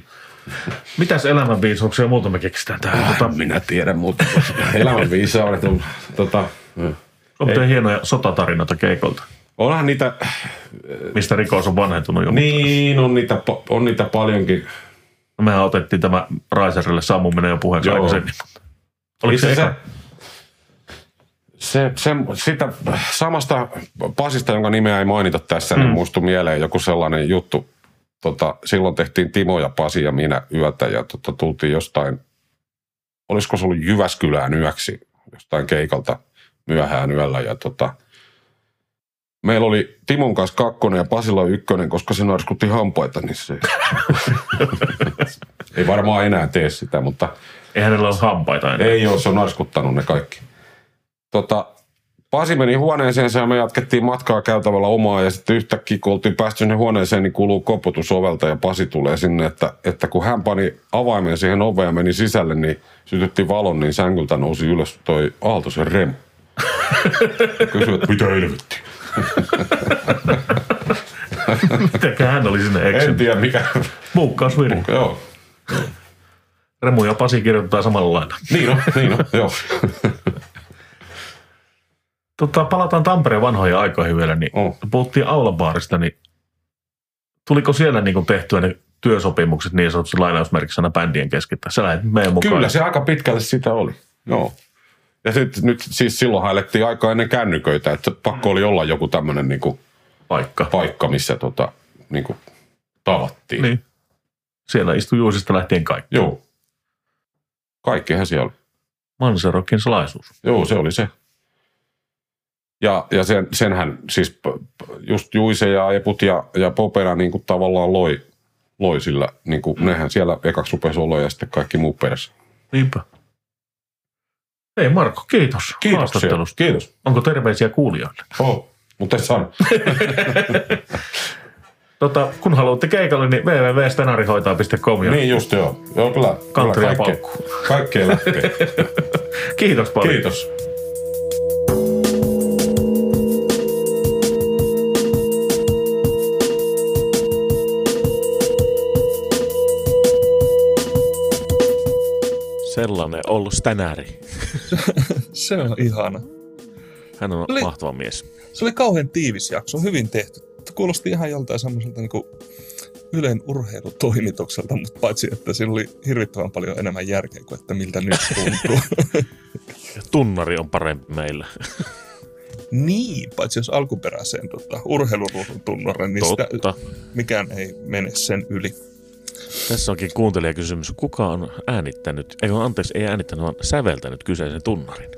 Mitäs elämänviisauksia muuta me keksitään tähän? Äh, tota... Minä tiedän, mutta elämänviisaudet on... Tota, on hienoja sotatarinoita keikolta. Onhan niitä... Mistä rikos on vanhentunut jo. Niin, on niitä, on niitä paljonkin. No mehän otettiin tämä Raiserille sammuminen jo puheeksi aikaisemmin. Oliko se, se, se, se, sitä samasta Pasista, jonka nimeä ei mainita tässä, niin mm. niin muistui mieleen joku sellainen juttu. Tota, silloin tehtiin Timo ja Pasi ja minä yötä ja tota, tultiin jostain, olisiko se ollut Jyväskylään yöksi, jostain keikalta myöhään yöllä. Ja tota, meillä oli Timon kanssa kakkonen ja Pasilla ykkönen, koska se narskutti hampaita, niin se ei varmaan enää tee sitä, mutta... Ei hänellä ole hampaita enää. Ei ole, se on narskuttanut ne kaikki. Tota, Pasi meni huoneeseen ja me jatkettiin matkaa käytävällä omaa ja sitten yhtäkkiä kun oltiin päästy sinne huoneeseen, niin kuuluu koputus ovelta ja Pasi tulee sinne, että, että kun hän pani avaimen siihen oveen ja meni sisälle, niin sytytti valon, niin sängyltä nousi ylös toi Aaltosen Rem. Kysyy, että mitä helvettiä. Mitäkään hän oli sinne En eksynyt? tiedä mikä. Muukkausviri. Joo. Remu ja Pasi kirjoittaa samalla lailla. Niin on, niin on, joo. Tota, palataan Tampereen vanhoihin aikoihin vielä, niin Oh. puhuttiin aulabaarista, niin tuliko siellä niin kuin tehtyä ne työsopimukset niin sanotusti lainausmerkissä aina bändien kesken? Sä lähdet meidän mukaan. Kyllä se aika pitkälle sitä oli. Joo. Ja sitten nyt siis silloin elettiin aikaa ennen kännyköitä, että pakko oli olla joku tämmöinen niinku paikka. paikka, missä tota, niinku tavattiin. Niin. Siellä istui Juusista lähtien kaikki. Joo. Kaikkihan siellä oli. Manserokin salaisuus. Joo, se oli se. Ja, ja sen, senhän siis just Juise ja Eput ja, ja Popera niin kuin tavallaan loi, loi sillä, niin kuin, nehän siellä ekaksi rupesi olla ja sitten kaikki muu perässä. Niinpä. Hei Marko, kiitos Kiitoksia. haastattelusta. Kiitos. Onko terveisiä kuulijoille? Oh, mutta et sano. Tota, kun haluatte keikalle, niin www.stenarihoitaa.com. Ja niin just joo. Joo, kyllä. Kantri ja paukku. kaikkea lähtee. Kiitos paljon. Kiitos. Sellainen ollut stänäri. Se on ihana. Hän on Oli- mahtava mies. Se oli kauhean tiivis jakso, hyvin tehty. Kuulosti ihan joltain semmoiselta niin Ylen urheilutoimitukselta, mutta paitsi, että sillä oli hirvittävän paljon enemmän järkeä kuin että miltä nyt tuntuu. Tunnari on parempi meillä. niin, paitsi jos alkuperäiseen tota, urheiluruudun tunnaren, niin sitä, mikään ei mene sen yli. Tässä onkin kuuntelijakysymys. Kuka on äänittänyt, ei anteeksi, ei äänittänyt, vaan säveltänyt kyseisen tunnarin?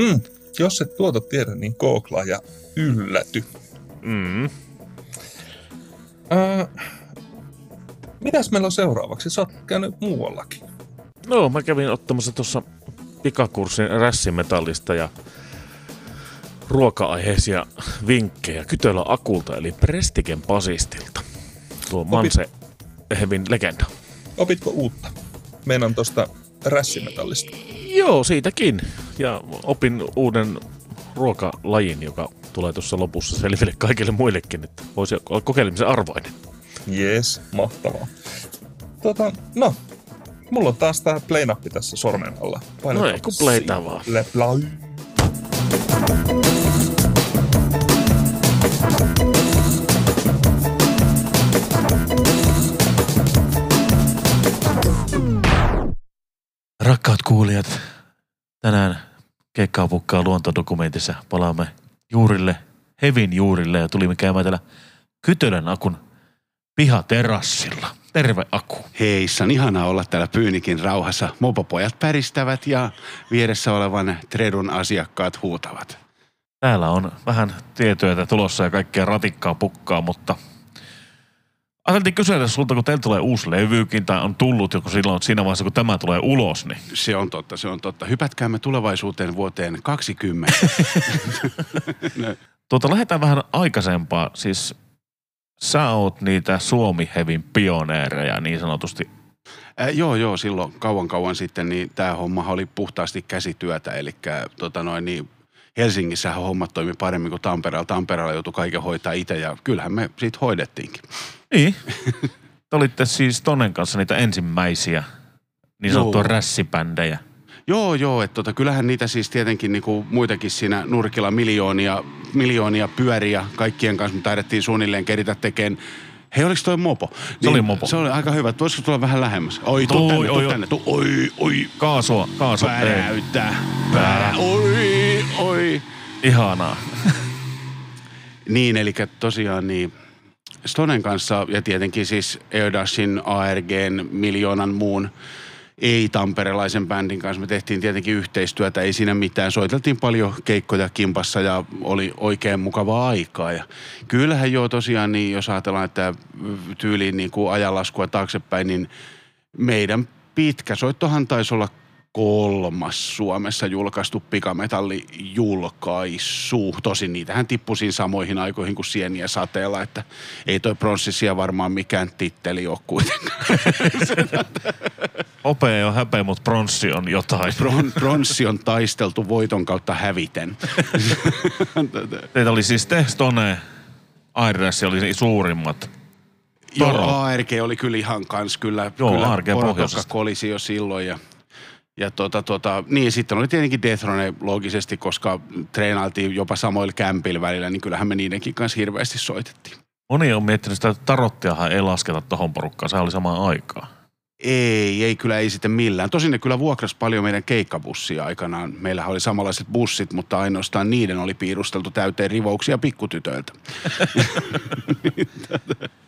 Hmm. Jos et tuota tiedä, niin googlaa ja ylläty. Mm. Ää, mitäs meillä on seuraavaksi? Sä oot käynyt muuallakin. No, mä kävin ottamassa tuossa pikakurssin rässimetallista ja ruoka-aiheisia vinkkejä Kytölä Akulta, eli Prestigen Pasistilta. Tuo Manse Hevin legenda. Opitko uutta? Meinan tosta rässimetallista. Joo, siitäkin. Ja opin uuden ruokalajin, joka tulee tuossa lopussa selville kaikille muillekin, että voisi olla kokeilemisen arvoinen. Jees, mahtavaa. Tota, no, mulla on taas tää play-nappi tässä sormen alla. No ei, kun playtä vaan. Le play. Rakkaat kuulijat, tänään Keikkaa pukkaa luontodokumentissa palaamme juurille, Hevin juurille ja tulimme käymään täällä Kytölän Akun pihaterassilla. Terve Aku. Heissan, ihanaa olla täällä Pyynikin rauhassa. Mopopojat päristävät ja vieressä olevan Tredun asiakkaat huutavat. Täällä on vähän tietoja tulossa ja kaikkea ratikkaa pukkaa, mutta ajateltiin kysyä sulta, kun teillä tulee uusi levykin tai on tullut joku silloin siinä vaiheessa, kun tämä tulee ulos, niin Se on totta, se on totta. Hypätkäämme tulevaisuuteen vuoteen 20. tuota, lähdetään vähän aikaisempaa. Siis sä oot niitä Suomi-hevin pioneereja niin sanotusti. Äh, joo, joo, silloin kauan kauan sitten niin tämä homma oli puhtaasti käsityötä, eli tota noin, niin Helsingissä hommat toimi paremmin kuin Tampereella. Tampereella joutui kaiken hoitaa itse ja kyllähän me siitä hoidettiinkin. Niin. Te olitte siis Tonen kanssa niitä ensimmäisiä niin sanottuja Joo. rässibändejä. Joo, joo, että tota, kyllähän niitä siis tietenkin niinku muitakin siinä nurkilla miljoonia, miljoonia pyöriä kaikkien kanssa, mutta taidettiin suunnilleen keritä tekemään Hei, oliko toi mopo? Se oli mopo. Se oli aika hyvä. Voisiko tulla vähän lähemmäs? Oi, tuu tänne, tuu tänne. Tuu, oi, oi. Kaasua, kaasua. Ei. Päräyttä. Pärä. Oi, oi. Ihanaa. Niin, eli tosiaan niin Stonen kanssa ja tietenkin siis Eodashin, ARGn, miljoonan muun ei-tamperelaisen bändin kanssa me tehtiin tietenkin yhteistyötä, ei siinä mitään. Soiteltiin paljon keikkoja kimpassa ja oli oikein mukavaa aikaa. Ja kyllähän joo tosiaan, niin jos ajatellaan, että tyyliin niin kuin ajanlaskua taaksepäin, niin meidän pitkä soittohan taisi olla kolmas Suomessa julkaistu pikametalli julkaisu. Tosin niitähän tippui siinä samoihin aikoihin kuin sieniä sateella, että ei toi pronssisia varmaan mikään titteli ole kuitenkaan. Hopea on häpeä, mutta pronssi on jotain. Bron, pronssi on taisteltu voiton kautta häviten. Teitä oli siis te, Stone, Aires oli suurimmat. Toro. Joo, ARG oli kyllä ihan kans kyllä. Joo, kyllä ARG pohjoisesta. kolisi jo silloin ja ja tota, tota, niin sitten oli tietenkin Deathrone loogisesti, koska treenailtiin jopa samoilla kämpillä välillä, niin kyllähän me niidenkin kanssa hirveästi soitettiin. Moni on miettinyt sitä, että tarottiahan ei lasketa tohon porukkaan. Se oli samaan aikaan. Ei, ei kyllä ei sitten millään. Tosin ne kyllä vuokras paljon meidän keikkabussia aikanaan. Meillähän oli samanlaiset bussit, mutta ainoastaan niiden oli piirusteltu täyteen rivouksia pikkutytöiltä.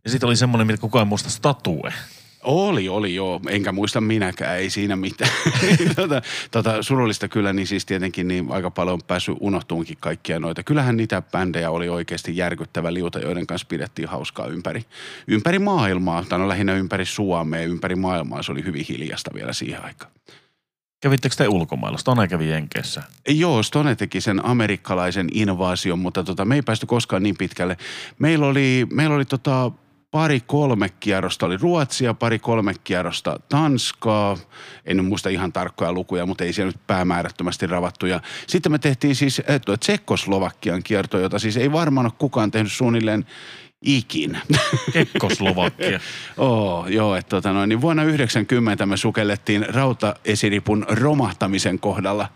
Ja sitten oli semmoinen, mitä kukaan ei muista, statue. Oli, oli joo. Enkä muista minäkään, ei siinä mitään. tota, tota, surullista kyllä, niin siis tietenkin niin aika paljon on päässyt unohtuunkin kaikkia noita. Kyllähän niitä bändejä oli oikeasti järkyttävä liuta, joiden kanssa pidettiin hauskaa ympäri, ympäri maailmaa. Tai no lähinnä ympäri Suomea, ympäri maailmaa. Se oli hyvin hiljasta vielä siihen aikaan. Kävittekö te ulkomailla? Stone kävi Jenkeissä. Joo, Stone teki sen amerikkalaisen invaasion, mutta tota, me ei päästy koskaan niin pitkälle. Meillä oli, meillä oli tota, pari kolme kierrosta oli Ruotsia, pari kolme kierrosta Tanskaa. En nyt muista ihan tarkkoja lukuja, mutta ei siellä nyt päämäärättömästi ravattu. Ja sitten me tehtiin siis eh, tuo Tsekkoslovakian kierto, jota siis ei varmaan ole kukaan tehnyt suunnilleen ikinä. Kekkoslovakia. Oo, joo, että tota noin, niin vuonna 90 me sukellettiin rautaesiripun romahtamisen kohdalla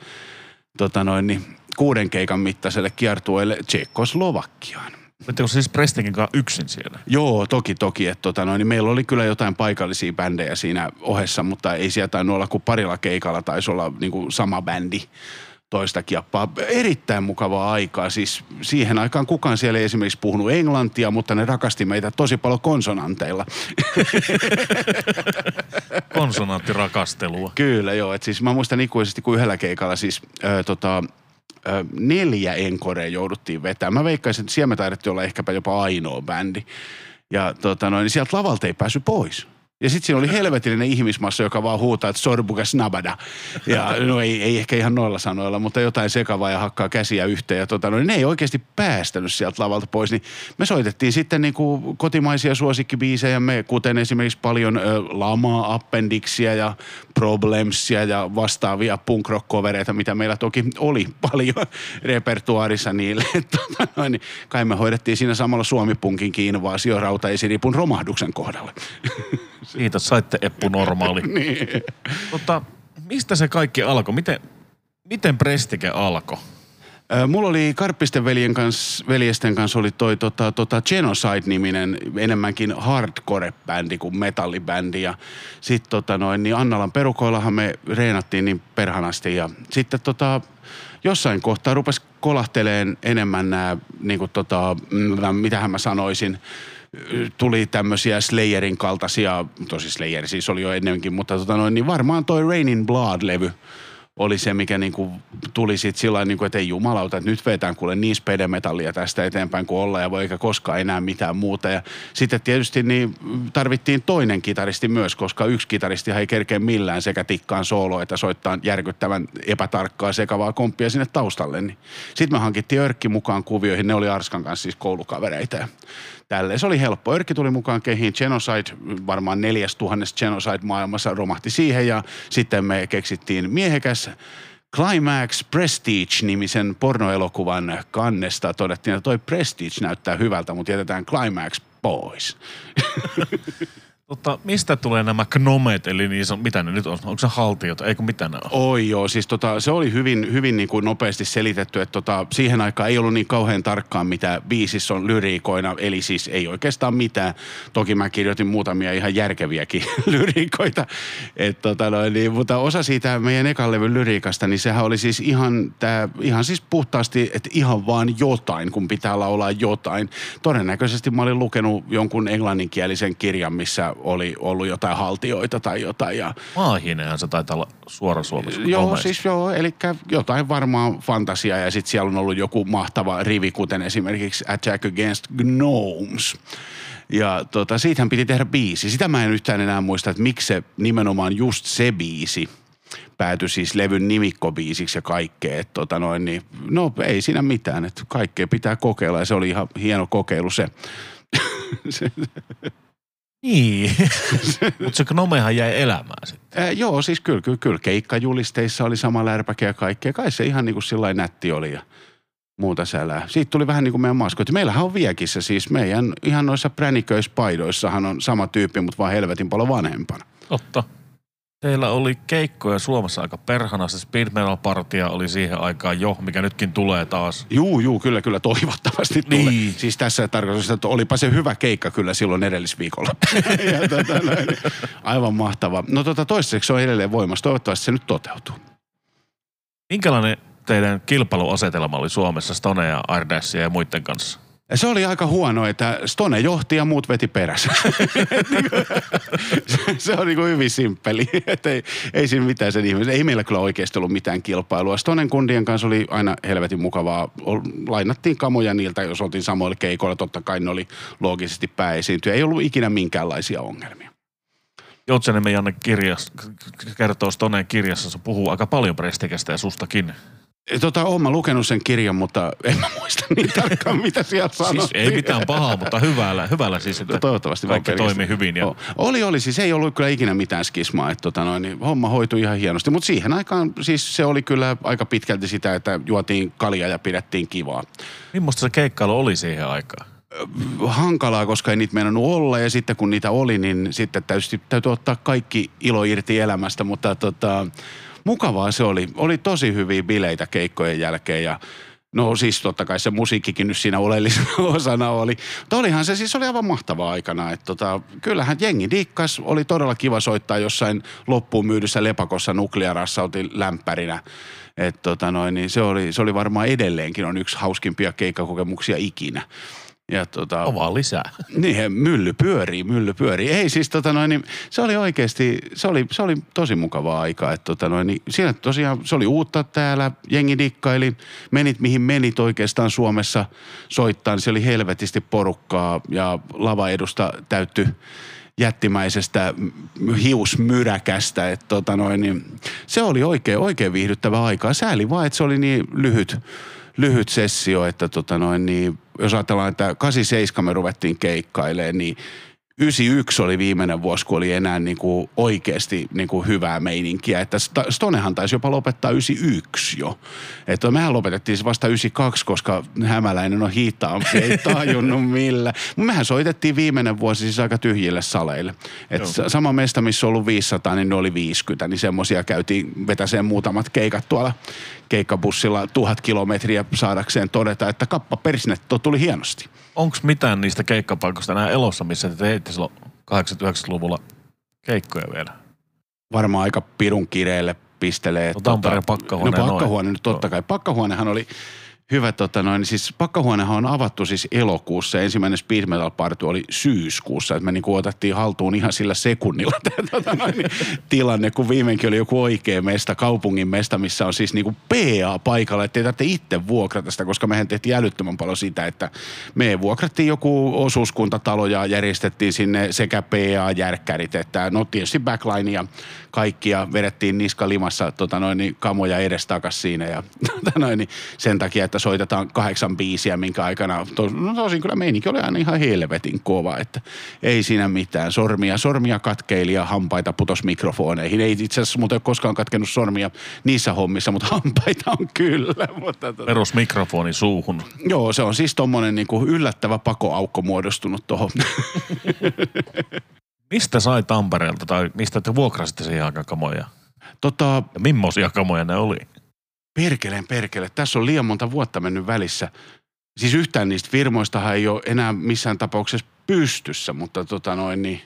tota noin, niin kuuden keikan mittaiselle kiertueelle Tsekkoslovakiaan. Oletteko siis Prestingin kanssa yksin siellä? Joo, toki, toki. Että tota noin, niin meillä oli kyllä jotain paikallisia bändejä siinä ohessa, mutta ei sieltä tainnut olla kuin parilla keikalla taisi olla niin kuin sama bändi toista kieppaa. Erittäin mukavaa aikaa. Siis siihen aikaan kukaan siellä ei esimerkiksi puhunut englantia, mutta ne rakasti meitä tosi paljon konsonanteilla. Konsonanttirakastelua. Kyllä, joo. Et siis mä muistan ikuisesti, kun yhdellä keikalla siis ö, tota, neljä enkorea jouduttiin vetämään. Mä veikkaisin, että siellä me taidettiin olla ehkäpä jopa ainoa bändi. Ja tota noin, niin sieltä lavalta ei päässyt pois. Ja sitten siinä oli helvetillinen ihmismassa, joka vaan huutaa, että sorbuka snabada. Ja no ei, ei ehkä ihan noilla sanoilla, mutta jotain sekavaa ja hakkaa käsiä yhteen. Ja tota, no, ne ei oikeasti päästänyt sieltä lavalta pois. Niin me soitettiin sitten niin kuin kotimaisia suosikkibiisejä, me, kuten esimerkiksi paljon ö, Lamaa, Appendixia ja Problemsia ja vastaavia punk mitä meillä toki oli paljon repertuaarissa niille. Tota, noin, niin kai me hoidettiin siinä samalla Suomi-punkin invaasio rautaesiripun romahduksen kohdalla. Kiitos, saitte Eppu normaali. niin. Mutta mistä se kaikki alkoi? Miten, miten Prestike alkoi? Mulla oli Karppisten veljen kanssa, veljesten kanssa oli toi tota, tota Genocide-niminen enemmänkin hardcore-bändi kuin metallibändi. Ja sit tota noin, niin Annalan perukoillahan me reenattiin niin perhanasti ja sitten tota, jossain kohtaa rupes kolahteleen enemmän nämä, niin kuin tota, mm, mitähän mä sanoisin, tuli tämmöisiä Slayerin kaltaisia, tosi Slayer siis oli jo ennenkin, mutta tota noin, niin varmaan toi Rain in Blood-levy oli se, mikä niinku tuli sitten sillä niinku, että ei jumalauta, että nyt vetään kuule niin spedemetallia tästä eteenpäin kuin olla ja voi eikä koskaan enää mitään muuta. Ja sitten tietysti niin tarvittiin toinen kitaristi myös, koska yksi kitaristi ei kerkeä millään sekä tikkaan sooloa että soittaa järkyttävän epätarkkaa sekavaa komppia sinne taustalle. Niin. Sitten me hankittiin Örkki mukaan kuvioihin, ne oli Arskan kanssa siis koulukavereita ja tälleen. Se oli helppo. Örkki tuli mukaan kehiin Genocide, varmaan neljäs tuhannes Genocide maailmassa romahti siihen ja sitten me keksittiin miehekäs Climax Prestige-nimisen pornoelokuvan kannesta. Todettiin, että toi Prestige näyttää hyvältä, mutta jätetään Climax pois. Tota, mistä tulee nämä gnomet, eli niin mitä ne nyt on? Onko se haltiot? Eikö mitä ne on? Oi joo, siis tota, se oli hyvin, hyvin niin kuin nopeasti selitetty, että tota, siihen aikaan ei ollut niin kauhean tarkkaan, mitä biisissä on lyriikoina, eli siis ei oikeastaan mitään. Toki mä kirjoitin muutamia ihan järkeviäkin lyriikoita, Et, tota, no, niin, mutta osa siitä meidän ekan levyn lyriikasta, niin sehän oli siis ihan, tää, ihan siis puhtaasti, että ihan vaan jotain, kun pitää laulaa jotain. Todennäköisesti mä olin lukenut jonkun englanninkielisen kirjan, missä oli ollut jotain haltioita tai jotain. Ja, Maahineenhan se taitaa olla suora suomessa. Joo, Gnomeista. siis joo, eli jotain varmaan fantasiaa ja sitten siellä on ollut joku mahtava rivi, kuten esimerkiksi Attack Against Gnomes. Ja tota, siitähän piti tehdä biisi. Sitä mä en yhtään enää muista, että miksi se nimenomaan just se biisi päätyi siis levyn nimikkobiisiksi ja kaikkea. Et tota noin, niin, no ei siinä mitään, että kaikkea pitää kokeilla ja se oli ihan hieno kokeilu se. se Niin. Mutta se Gnomehan jäi elämään sitten. ää, joo, siis kyllä, kyllä, kyllä keikkajulisteissa oli sama lärpäke ja kaikkea. Kai se ihan niin kuin sillä nätti oli ja muuta sälää. Siitä tuli vähän niin kuin meidän maskotti. Meillähän on viekissä siis meidän ihan noissa präniköispaidoissahan on sama tyyppi, mutta vaan helvetin paljon vanhempana. Totta. Teillä oli keikkoja Suomessa aika perhana. Se Speed Metal Partia oli siihen aikaan jo, mikä nytkin tulee taas. Juu, juu, kyllä, kyllä, toivottavasti Niin. tulee. Siis tässä tarkoitus, että olipa se hyvä keikka kyllä silloin edellisviikolla. ja tota, näin, aivan mahtava. No tota, toistaiseksi se on edelleen voimassa. Toivottavasti se nyt toteutuu. Minkälainen teidän kilpailuasetelma oli Suomessa Stone ja Ardessia ja muiden kanssa? Ja se oli aika huono, että Stone johti ja muut veti perässä. Et niinku, se- on niinku hyvin simppeli. Et ei, ei siinä mitään sen ihmisen. Ei meillä kyllä oikeasti ollut mitään kilpailua. Stonen kundien kanssa oli aina helvetin mukavaa. Lainattiin kamoja niiltä, jos oltiin samoilla keikoilla. Totta kai ne oli loogisesti pääesiintyjä. Ei ollut ikinä minkäänlaisia ongelmia. Joutseniemen Janne kirjas, kertoo Stoneen kirjassa, se puhuu aika paljon Prestikästä ja sustakin. Tota, oon mä lukenut sen kirjan, mutta en mä muista niin tarkkaan, mitä siellä sanottiin. Siis ei mitään pahaa, mutta hyvällä, hyvällä siis, että toivottavasti kaikki toimi hyvin. Ja. Oli, oli. Siis ei ollut kyllä ikinä mitään skismaa. Että tota noin, niin homma hoitui ihan hienosti. Mutta siihen aikaan siis se oli kyllä aika pitkälti sitä, että juotiin kaljaa ja pidettiin kivaa. Millaista se keikkailu oli siihen aikaan? Hankalaa, koska ei niitä meinannut olla. Ja sitten kun niitä oli, niin sitten täytyy, täytyy ottaa kaikki ilo irti elämästä. Mutta tota, mukavaa se oli. Oli tosi hyviä bileitä keikkojen jälkeen ja No siis totta kai se musiikkikin nyt siinä oleellisena osana oli. Mutta olihan se siis oli aivan mahtavaa aikana. Että tota, kyllähän jengi dikkas. Oli todella kiva soittaa jossain loppuun myydyssä lepakossa nuklearassa oltiin lämpärinä. Et tota noin, niin se, oli, se oli varmaan edelleenkin on yksi hauskimpia keikkakokemuksia ikinä. Ja tota, On vaan lisää. niin, mylly pyörii, mylly pyörii. Ei siis tota noin, niin se oli oikeasti, se oli, se oli tosi mukavaa aikaa. Että tota noin, niin siinä tosiaan, se oli uutta täällä, jengi dikkaili, menit mihin menit oikeastaan Suomessa soittaa, niin se oli helvetisti porukkaa ja lava edusta täytty jättimäisestä hiusmyräkästä. Että tota noin, niin se oli oikein, oikein viihdyttävä aikaa. Sääli vaan, että se oli niin lyhyt, lyhyt sessio, että tota noin, niin, jos ajatellaan, että 87 me ruvettiin keikkailemaan, niin 91 oli viimeinen vuosi, kun oli enää niin kuin oikeasti niin kuin hyvää meininkiä. Että Stonehan taisi jopa lopettaa 91 jo. Että mehän lopetettiin se vasta 92, koska hämäläinen on hitaampi, ei tajunnut millä. Mutta mehän soitettiin viimeinen vuosi siis aika tyhjille saleille. Et sa- sama mesta, missä on ollut 500, niin ne oli 50. Niin semmoisia käytiin vetäseen muutamat keikat tuolla keikkabussilla tuhat kilometriä saadakseen todeta, että kappa persnetto tuli hienosti. Onko mitään niistä keikkapaikoista enää elossa, missä te teitte silloin 80-90-luvulla keikkoja vielä? varmaan aika pirun kireelle pistelee. No Tampereen pakkahuone No noin. pakkahuone nyt totta kai. Pakkahuonehan oli hyvä, tota noin, siis pakkahuonehan on avattu siis elokuussa ensimmäinen speed metal party oli syyskuussa. Että me niinku otettiin haltuun ihan sillä sekunnilla tämä tota noin, niin tilanne, kun viimeinkin oli joku oikea mesta, kaupungin mesta, missä on siis niinku PA paikalla, että ei tarvitse itse vuokrata sitä, koska mehän tehtiin älyttömän paljon sitä, että me vuokrattiin joku osuuskuntatalo ja järjestettiin sinne sekä PA-järkkärit, että no tietysti backline ja kaikkia vedettiin niska limassa tota noin, niin kamoja edestakas siinä ja tota noin, niin sen takia, että soitetaan kahdeksan biisiä, minkä aikana, to, no tosin kyllä meininki oli aina ihan helvetin kova, että ei siinä mitään. Sormia, sormia katkeili ja hampaita putos mikrofoneihin. Ei itse asiassa muuten ole koskaan katkenut sormia niissä hommissa, mutta hampaita on kyllä. Mutta tota, Perusmikrofoni suuhun. joo, se on siis tommonen niinku yllättävä pakoaukko muodostunut tuohon. Mistä sai Tampereelta tai mistä te vuokrasitte siihen aikaan kamoja? tota, Ja millaisia kamoja ne oli? Perkeleen perkele. Tässä on liian monta vuotta mennyt välissä. Siis yhtään niistä firmoistahan ei ole enää missään tapauksessa pystyssä, mutta tota noin niin...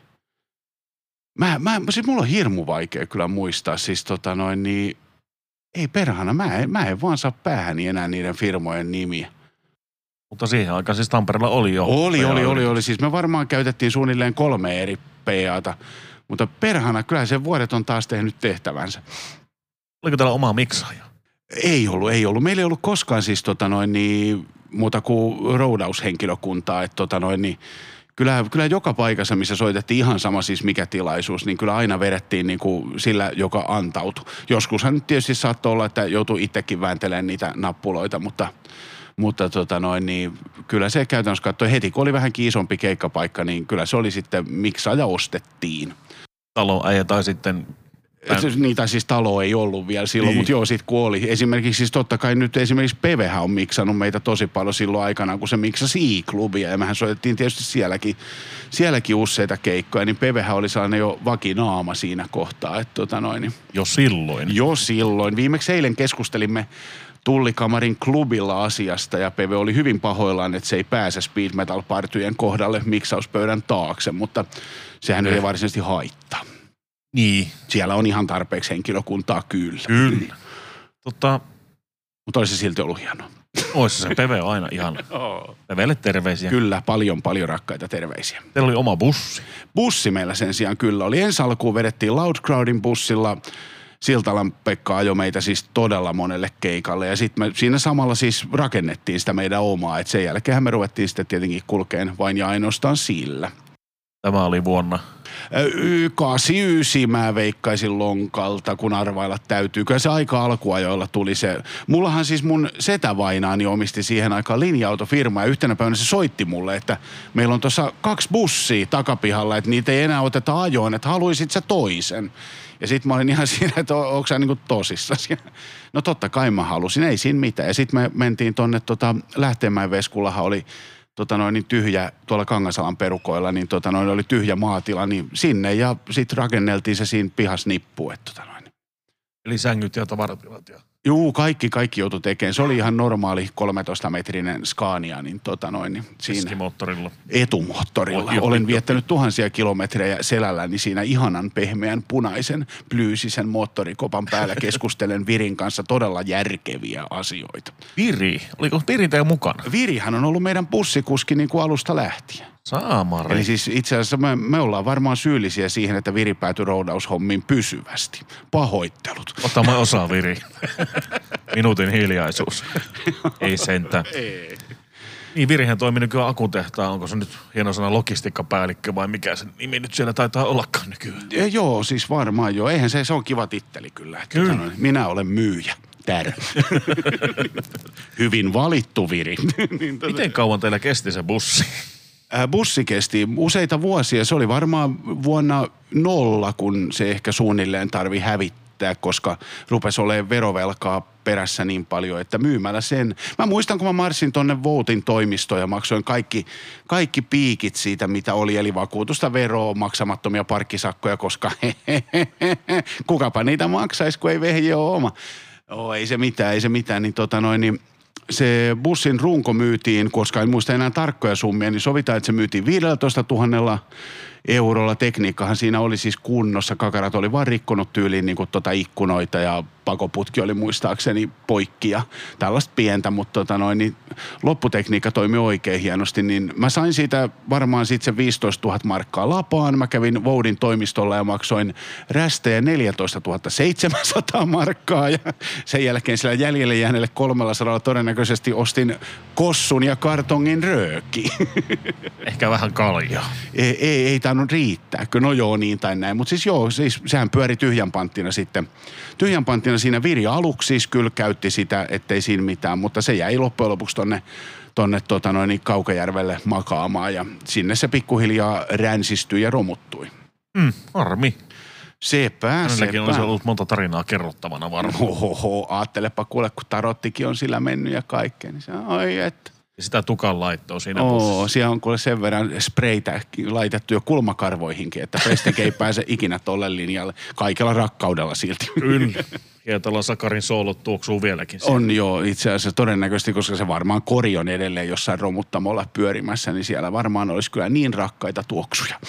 Mä, mä, siis mulla on hirmu vaikea kyllä muistaa. Siis tota noin niin... Ei perhana, mä en, mä en vaan saa päähäni enää niiden firmojen nimiä. Mutta siihen aikaan siis Tampereella oli jo. Oli, oli, oli, oli. Siis me varmaan käytettiin suunnilleen kolme eri PAta. Mutta perhana, kyllä se vuodet on taas tehnyt tehtävänsä. Oliko teillä oma miksaaja? Ei ollut, ei ollut. Meillä ei ollut koskaan siis tota noin niin, muuta kuin roudaushenkilökuntaa. Että tota noin niin, kyllä, kyllä joka paikassa, missä soitettiin ihan sama siis mikä tilaisuus, niin kyllä aina vedettiin niin kuin sillä, joka antautui. Joskushan tietysti saattoi olla, että joutui itsekin vääntelemään niitä nappuloita, mutta, mutta tota noin, niin kyllä se käytännössä katsoi heti, kun oli vähän isompi keikkapaikka, niin kyllä se oli sitten miksaaja ostettiin. Taloäijä tai sitten Se- Niitä siis talo ei ollut vielä silloin, niin. mutta joo, sit kun oli. Esimerkiksi siis totta kai nyt esimerkiksi Pevehän on miksannut meitä tosi paljon silloin aikana, kun se miksasi I-klubia. Ja mehän soitettiin tietysti sielläkin, sielläkin useita keikkoja, niin Pevehän oli sellainen jo vakinaama siinä kohtaa. Että tota noin, niin jo silloin. jo silloin. Viimeksi eilen keskustelimme Tullikamarin klubilla asiasta ja Peve oli hyvin pahoillaan, että se ei pääse speed metal partyjen kohdalle miksauspöydän taakse, mutta sehän ei varsinaisesti haittaa. Niin, Siellä on ihan tarpeeksi henkilökuntaa kyllä. kyllä. Tota, Mutta olisi se silti ollut hienoa. oissa se Peve on aina ihan. Pevelle terveisiä. Kyllä, paljon, paljon rakkaita terveisiä. Teillä oli oma bussi. Bussi meillä sen sijaan kyllä oli. Ensi alkuun vedettiin Loud Crowdin bussilla. Siltalan Pekka ajoi meitä siis todella monelle keikalle ja sitten me siinä samalla siis rakennettiin sitä meidän omaa. Et sen jälkeen me ruvettiin sitten tietenkin kulkeen vain ja ainoastaan sillä. Tämä oli vuonna. Ö, y- 89 mä veikkaisin lonkalta, kun arvailla täytyy. Kyllä se aika alkuajoilla tuli se. Mullahan siis mun setävainaani omisti siihen aikaan linja-autofirma ja yhtenä päivänä se soitti mulle, että meillä on tuossa kaksi bussia takapihalla, että niitä ei enää oteta ajoon, että haluaisit sä toisen. Ja sitten mä olin ihan siinä, että onko sä niinku tosissas. Ja No totta kai mä halusin, ei siinä mitään. Ja sitten me mentiin tonne tota, Lähteenmäen Veskullahan oli tota noin, niin tyhjä tuolla Kangasalan perukoilla, niin tota noin, oli tyhjä maatila, niin sinne ja sitten rakenneltiin se siinä pihas nippu. Että tota noin. Eli sängyt ja tavaratilat. Ja... Juu, kaikki, kaikki joutui tekemään. Se oli ihan normaali 13-metrinen Scania, niin, tota noin, niin siinä Keskimoottorilla. etumoottorilla. Joo, Olen viettänyt tuhansia kilometrejä selälläni siinä ihanan pehmeän punaisen plyysisen moottorikopan päällä keskustelen Virin kanssa todella järkeviä asioita. Viri. Oliko Viri teidän mukana? Virihän on ollut meidän bussikuski niin kuin alusta lähtien. Saamari. Eli siis itse asiassa me, me ollaan varmaan syyllisiä siihen, että Viri päätyi roudaushommiin pysyvästi. Pahoittelut. Otamme osaa Viri. Minuutin hiljaisuus. Ei sentään. Ei. Niin, Virihän toimii nykyään akutehtaan. Onko se nyt hieno sana logistiikkapäällikkö vai mikä se nimi nyt siellä taitaa ollakaan nykyään? Ja joo, siis varmaan joo. Eihän se, se on kiva titteli kyllä. Että Kyllä. Sanoin, minä olen myyjä. Tär. Hyvin valittu Viri. niin, tota- Miten kauan teillä kesti se bussi? Ää, bussi kesti useita vuosia. Se oli varmaan vuonna nolla, kun se ehkä suunnilleen tarvi hävittää, koska rupesi olemaan verovelkaa perässä niin paljon, että myymällä sen. Mä muistan, kun mä marssin tonne Voutin toimistoon ja maksoin kaikki, kaikki piikit siitä, mitä oli, eli vakuutusta, veroa, maksamattomia parkkisakkoja, koska kukapa niitä maksaisi, kun ei vehje ole oma. Oo, ei se mitään, ei se mitään, niin tota noin, niin se bussin runko myytiin, koska en muista enää tarkkoja summia, niin sovitaan, että se myytiin 15 000 eurolla. Tekniikkahan siinä oli siis kunnossa. Kakarat oli vaan rikkonut tyyliin niin tota ikkunoita ja pakoputki oli muistaakseni poikki ja tällaista pientä, mutta tota noin, niin lopputekniikka toimi oikein hienosti, niin mä sain siitä varmaan sitten se 15 000 markkaa lapaan. Mä kävin Voudin toimistolla ja maksoin rästejä 14 700 markkaa ja sen jälkeen sillä jäljelle jääneelle 300 todennäköisesti ostin kossun ja kartongin rööki. Ehkä vähän kaljaa. ei, ei, ei tainnut riittää. No joo, niin tai näin. Mutta siis joo, siis sehän pyöri tyhjän panttina sitten. Tyhjän panttina siinä Viri aluksi siis kyllä käytti sitä, ettei siinä mitään, mutta se jäi loppujen lopuksi tonne tonne tota noin, niin Kaukajärvelle makaamaan ja sinne se pikkuhiljaa ränsistyi ja romuttui. Mm, harmi. Sepä, Hänelläkin olisi sepä. ollut monta tarinaa kerrottavana varmaan. Ohoho, ajattelepa kuule, kun tarottikin on sillä mennyt ja kaikkea, niin se oi että. Ja sitä tukan laittoa siinä Oo, bussissa. siellä on kuule sen verran spreitä laitettu jo kulmakarvoihinkin, että Prestek ei pääse ikinä tolle linjalle. Kaikella rakkaudella silti. Kyllä. Hietala Sakarin soolot tuoksuu vieläkin. siellä. On jo itse asiassa todennäköisesti, koska se varmaan kori on edelleen jossain romuttamolla pyörimässä, niin siellä varmaan olisi kyllä niin rakkaita tuoksuja.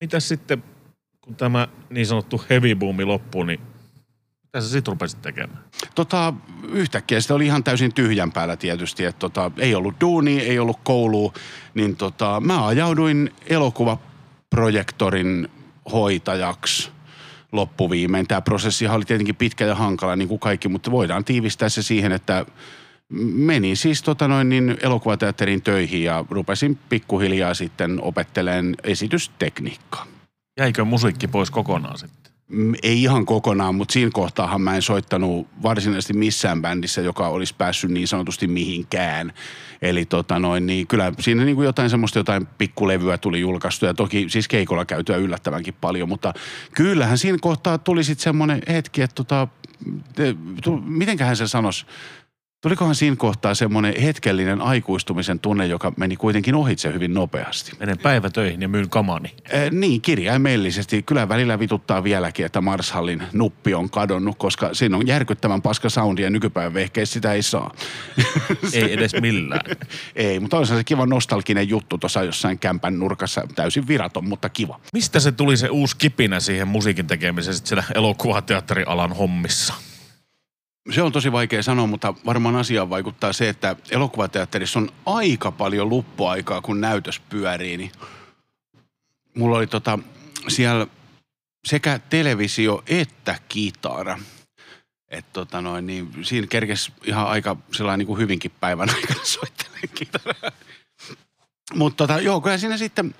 Mitäs sitten, kun tämä niin sanottu heavy boomi loppuu, niin mitä sä sit rupesit tekemään? Tota, yhtäkkiä se oli ihan täysin tyhjän päällä tietysti, että tota, ei ollut duuni, ei ollut koulua, niin tota, mä ajauduin elokuvaprojektorin hoitajaksi loppuviimein. Tämä prosessi oli tietenkin pitkä ja hankala niin kuin kaikki, mutta voidaan tiivistää se siihen, että menin siis tota noin niin elokuvateatterin töihin ja rupesin pikkuhiljaa sitten opetteleen esitystekniikkaa. Jäikö musiikki pois kokonaan sitten? Ei ihan kokonaan, mutta siinä kohtaahan mä en soittanut varsinaisesti missään bändissä, joka olisi päässyt niin sanotusti mihinkään. Eli tota noin, niin kyllä siinä niin kuin jotain semmoista jotain pikkulevyä tuli julkaistu ja toki siis keikolla käytyä yllättävänkin paljon, mutta kyllähän siinä kohtaa tuli sitten semmoinen hetki, että tota, mitenköhän se sanoisi, tulikohan siinä kohtaa semmoinen hetkellinen aikuistumisen tunne, joka meni kuitenkin ohitse hyvin nopeasti. Menen päivätöihin ja myyn kamani. Eh, niin, kirjaimellisesti. Kyllä välillä vituttaa vieläkin, että Marshallin nuppi on kadonnut, koska siinä on järkyttävän paska soundi ja nykypäivän vehkeissä sitä ei saa. Ei edes millään. ei, mutta olisi se kiva nostalginen juttu tuossa jossain kämpän nurkassa. Täysin viraton, mutta kiva. Mistä se tuli se uusi kipinä siihen musiikin tekemiseen siellä elokuvateatterialan hommissa? Se on tosi vaikea sanoa, mutta varmaan asiaan vaikuttaa se, että elokuvateatterissa on aika paljon luppuaikaa, kun näytös pyörii. Niin mulla oli tota, siellä sekä televisio että kitara. Et tota noin, niin siinä kerkes ihan aika sellainen niin kuin hyvinkin päivän aikana soittelen kitaraa. Mutta tota, joo, kyllä siinä sitten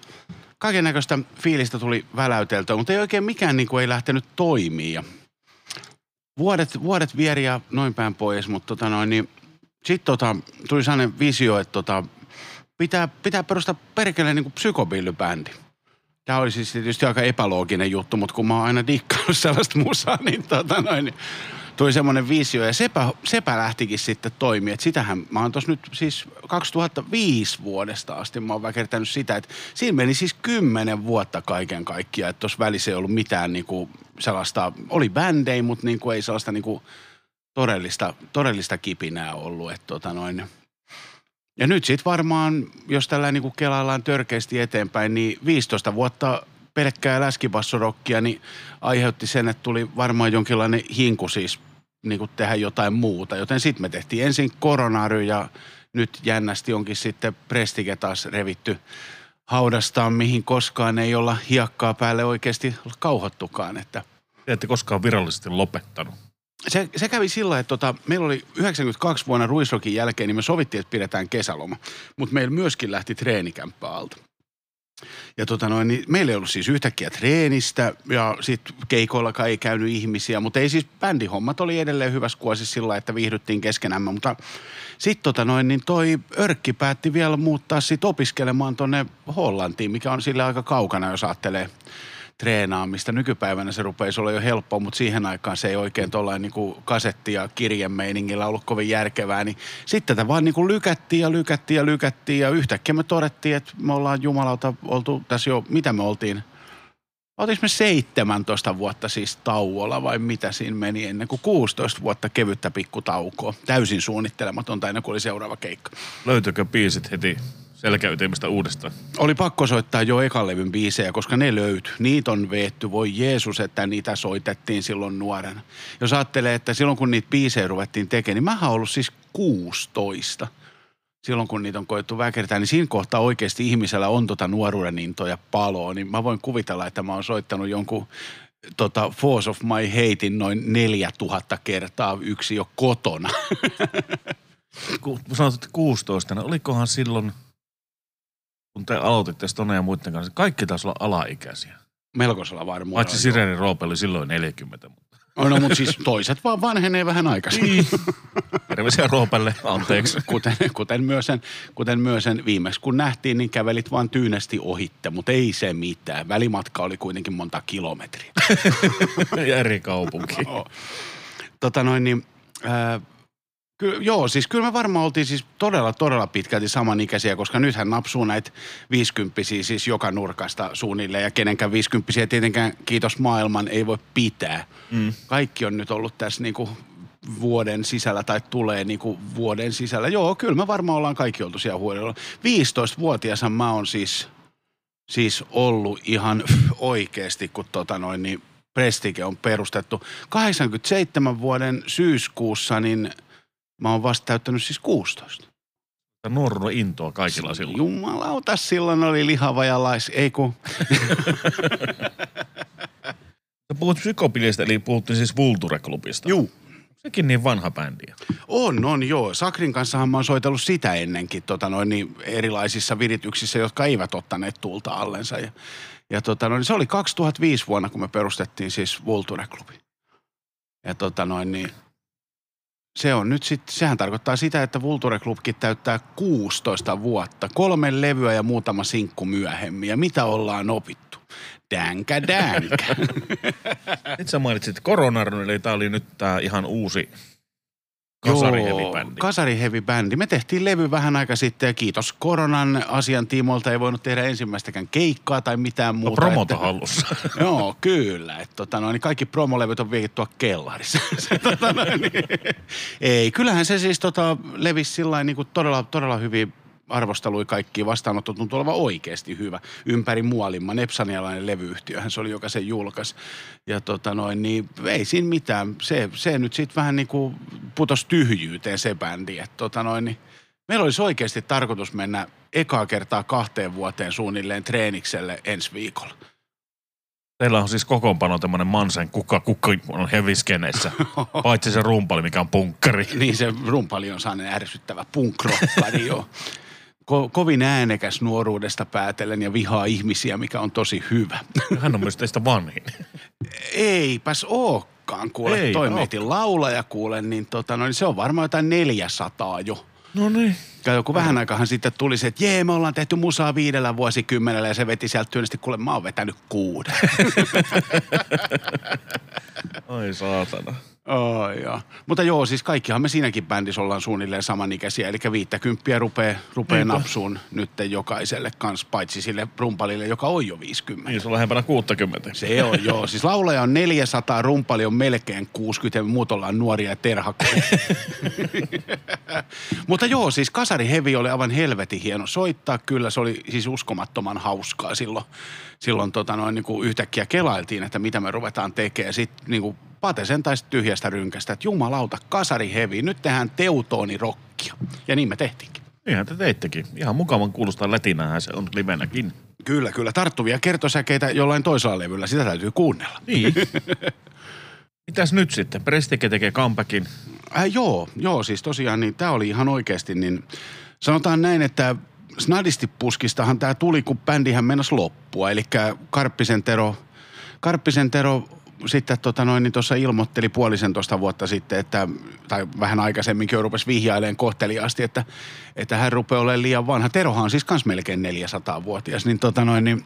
kaiken näköistä fiilistä tuli väläyteltyä, mutta ei oikein mikään niin kuin ei lähtenyt toimia. Vuodet, vuodet vieri ja noin päin pois, mutta tota noin, niin sitten tota, tuli sellainen visio, että tota, pitää, pitää perustaa perkeleen niin psykobillybändi. Tämä oli siis tietysti aika epälooginen juttu, mutta kun mä oon aina dikkaillut sellaista musaa, niin, tota noin, niin tuli semmoinen visio ja sepä, sepä lähtikin sitten toimia. Että sitähän mä oon tuossa nyt siis 2005 vuodesta asti mä oon väkertänyt sitä, että siinä meni siis kymmenen vuotta kaiken kaikkiaan, että tuossa välissä ei ollut mitään niinku sellaista, oli bändei, mutta niinku ei sellaista niinku todellista, todellista kipinää ollut. Että tota noin, ja nyt sitten varmaan, jos tällä niinku kelaillaan törkeästi eteenpäin, niin 15 vuotta pelkkää läskibassorokkia, niin aiheutti sen, että tuli varmaan jonkinlainen hinku siis niin kuin tehdä jotain muuta. Joten sitten me tehtiin ensin koronary ja nyt jännästi onkin sitten Prestige taas revitty haudastaan, mihin koskaan ei olla hiekkaa päälle oikeasti kauhottukaan. Että Te ette koskaan virallisesti lopettanut. se, se kävi sillä, että tota, meillä oli 92 vuonna Ruisrokin jälkeen, niin me sovittiin, että pidetään kesäloma. Mutta meillä myöskin lähti treenikämppä alta. Ja tota noin, niin meillä ei ollut siis yhtäkkiä treenistä ja sitten keikoillakaan ei käynyt ihmisiä, mutta ei siis bändihommat oli edelleen hyvässä kuosissa sillä, että viihdyttiin keskenämme, mutta sitten tota noin, niin toi Örkki päätti vielä muuttaa sit opiskelemaan tonne Hollantiin, mikä on sille aika kaukana, jos ajattelee treenaamista. Nykypäivänä se rupeisi olla jo helppoa, mutta siihen aikaan se ei oikein tuollainen niin kasetti- ja kirjemeiningillä ollut kovin järkevää. Niin sitten tätä vaan niin kuin lykättiin ja lykättiin ja lykättiin ja yhtäkkiä me todettiin, että me ollaan jumalauta oltu tässä jo, mitä me oltiin? Oltiinko me 17 vuotta siis tauolla vai mitä siinä meni ennen kuin 16 vuotta kevyttä pikkutaukoa. Täysin suunnittelematonta ennen kuin oli seuraava keikka. Löytyykö biisit heti selkäytimistä uudestaan? Oli pakko soittaa jo ekan levyn biisejä, koska ne löytyi. Niitä on veetty. Voi Jeesus, että niitä soitettiin silloin nuorena. Jos ajattelee, että silloin kun niitä biisejä ruvettiin tekemään, niin mähän oon ollut siis 16. Silloin kun niitä on koettu väkertää, niin siinä kohtaa oikeasti ihmisellä on tota nuoruuden intoja paloa. Niin mä voin kuvitella, että mä oon soittanut jonkun tota, Force of My Hatein noin 4000 kertaa yksi jo kotona. Kun sanoit, että 16, niin olikohan silloin, kun te aloititte Stone ja muiden kanssa, kaikki taisi olla alaikäisiä. Melkoisella varmuudella. Paitsi Sireni Roope oli silloin 40. Mutta No, no mutta siis toiset vaan vanhenee vähän aikaisemmin. terveisiä Roopelle, anteeksi. kuten, kuten, myös sen, kuten myös sen viimeksi kun nähtiin, niin kävelit vaan tyynesti ohitte, mutta ei se mitään. Välimatka oli kuitenkin monta kilometriä. ja eri kaupunki. Tota noin, niin, ää, ky, joo, siis kyllä me varmaan oltiin siis todella, todella pitkälti samanikäisiä, koska nythän napsuu näitä 50 siis joka nurkasta suunnilleen ja kenenkään 50 tietenkään, kiitos maailman, ei voi pitää. Mm. Kaikki on nyt ollut tässä niinku vuoden sisällä tai tulee niinku vuoden sisällä. Joo, kyllä me varmaan ollaan kaikki oltu siellä huolella. 15-vuotiaassa mä oon siis, siis ollut ihan oikeasti, kun tota noin, niin Prestige on perustettu. 87 vuoden syyskuussa, niin mä oon vasta täyttänyt siis 16. Nuoruuden intoa kaikilla silloin. Jumalauta, silloin oli lihava ja lais. Ei kun, Sä puhut psykopilistä, eli puhuttiin siis Vulture-klubista. juu, Sekin niin vanha bändi. On, on joo. Sakrin kanssahan mä oon soitellut sitä ennenkin tota noin, niin erilaisissa virityksissä, jotka eivät ottaneet tulta allensa. Ja, ja tota noin, se oli 2005 vuonna, kun me perustettiin siis Vulture-klubi. Ja tota noin, niin se on nyt sitten, sehän tarkoittaa sitä, että Vulture Clubkin täyttää 16 vuotta. Kolme levyä ja muutama sinkku myöhemmin. Ja mitä ollaan opittu? Dänkä, dänkä. Nyt sä mainitsit koronan, eli tää oli nyt tää ihan uusi kasarihevibändi. Kasarihevibändi. Me tehtiin levy vähän aika sitten ja kiitos koronan asian tiimoilta ei voinut tehdä ensimmäistäkään keikkaa tai mitään No, muuta. promota että- hallussa. Joo, kyllä. Et, tota, noin, kaikki promolevyt on tuolla kellarissa. Se, tota, noin, niin, ei, kyllähän se siis tota, levisi sillä niin todella, todella hyvin arvostelui kaikki vastaanotto tuntui olevan oikeasti hyvä. Ympäri muolimma, nepsanialainen levyyhtiöhän se oli, joka sen julkaisi. Ja tota noin, niin ei siinä mitään. Se, se nyt sitten vähän niin kuin putos tyhjyyteen se bändi. Et, tota noin, niin, meillä olisi oikeasti tarkoitus mennä ekaa kertaa kahteen vuoteen suunnilleen treenikselle ensi viikolla. Teillä on siis kokoonpano tämmönen Mansen kukka kukka on heviskeneissä. Paitsi se rumpali, mikä on punkkari. Niin se rumpali on sellainen ärsyttävä punkrokka, joo. Ko- kovin äänekäs nuoruudesta päätellen ja vihaa ihmisiä, mikä on tosi hyvä. Hän on myös teistä vanhin. Eipäs ookaan, kuule. Ei toi meitin laulaja, kuule, niin, tota, no, niin se on varmaan jotain 400 jo. No niin. Ja joku vähän aikahan sitten tuli se, että jee, me ollaan tehty musaa viidellä vuosikymmenellä ja se veti sieltä tyynesti, kuule mä oon vetänyt kuuden. Ai saatana. Oh, joo. Mutta joo, siis kaikkihan me siinäkin bändissä ollaan suunnilleen samanikäisiä, eli viittäkymppiä rupeaa rupee Niinpä. napsuun nyt jokaiselle kans, paitsi sille rumpalille, joka on jo 50. Niin, se on lähempänä 60. Se on joo, siis laulaja on 400, rumpali on melkein 60 ja muut ollaan nuoria ja terhakkoja. Mutta joo, siis Kasari Hevi oli aivan helvetin hieno soittaa kyllä, se oli siis uskomattoman hauskaa silloin. Silloin tota noin, niin kuin yhtäkkiä kelailtiin, että mitä me ruvetaan tekemään. Sitten niin kuin Pate sen taisi tyhjästä rynkästä, että jumalauta, Kasari Hevi, nyt tehdään teutoonirokkia. Ja niin me tehtiinkin. Niinhän te teittekin. Ihan mukavan kuulostaa lätinähän se on livenäkin. Kyllä, kyllä. Tarttuvia kertosäkeitä jollain toisella levyllä, sitä täytyy kuunnella. Niin. Mitäs nyt sitten? Prestike tekee comebackin. Äh, joo, joo, siis tosiaan niin tämä oli ihan oikeasti, niin sanotaan näin, että snadisti puskistahan tämä tuli, kun bändihän mennäs loppua. Eli Karppisen Tero, Karppisen Tero sitten tota niin tuossa ilmoitteli puolisentoista vuotta sitten, että, tai vähän aikaisemminkin jo rupesi vihjailemaan kohteliaasti, että, että hän rupeaa olemaan liian vanha. Terohan on siis kans melkein 400-vuotias, niin tota noin, niin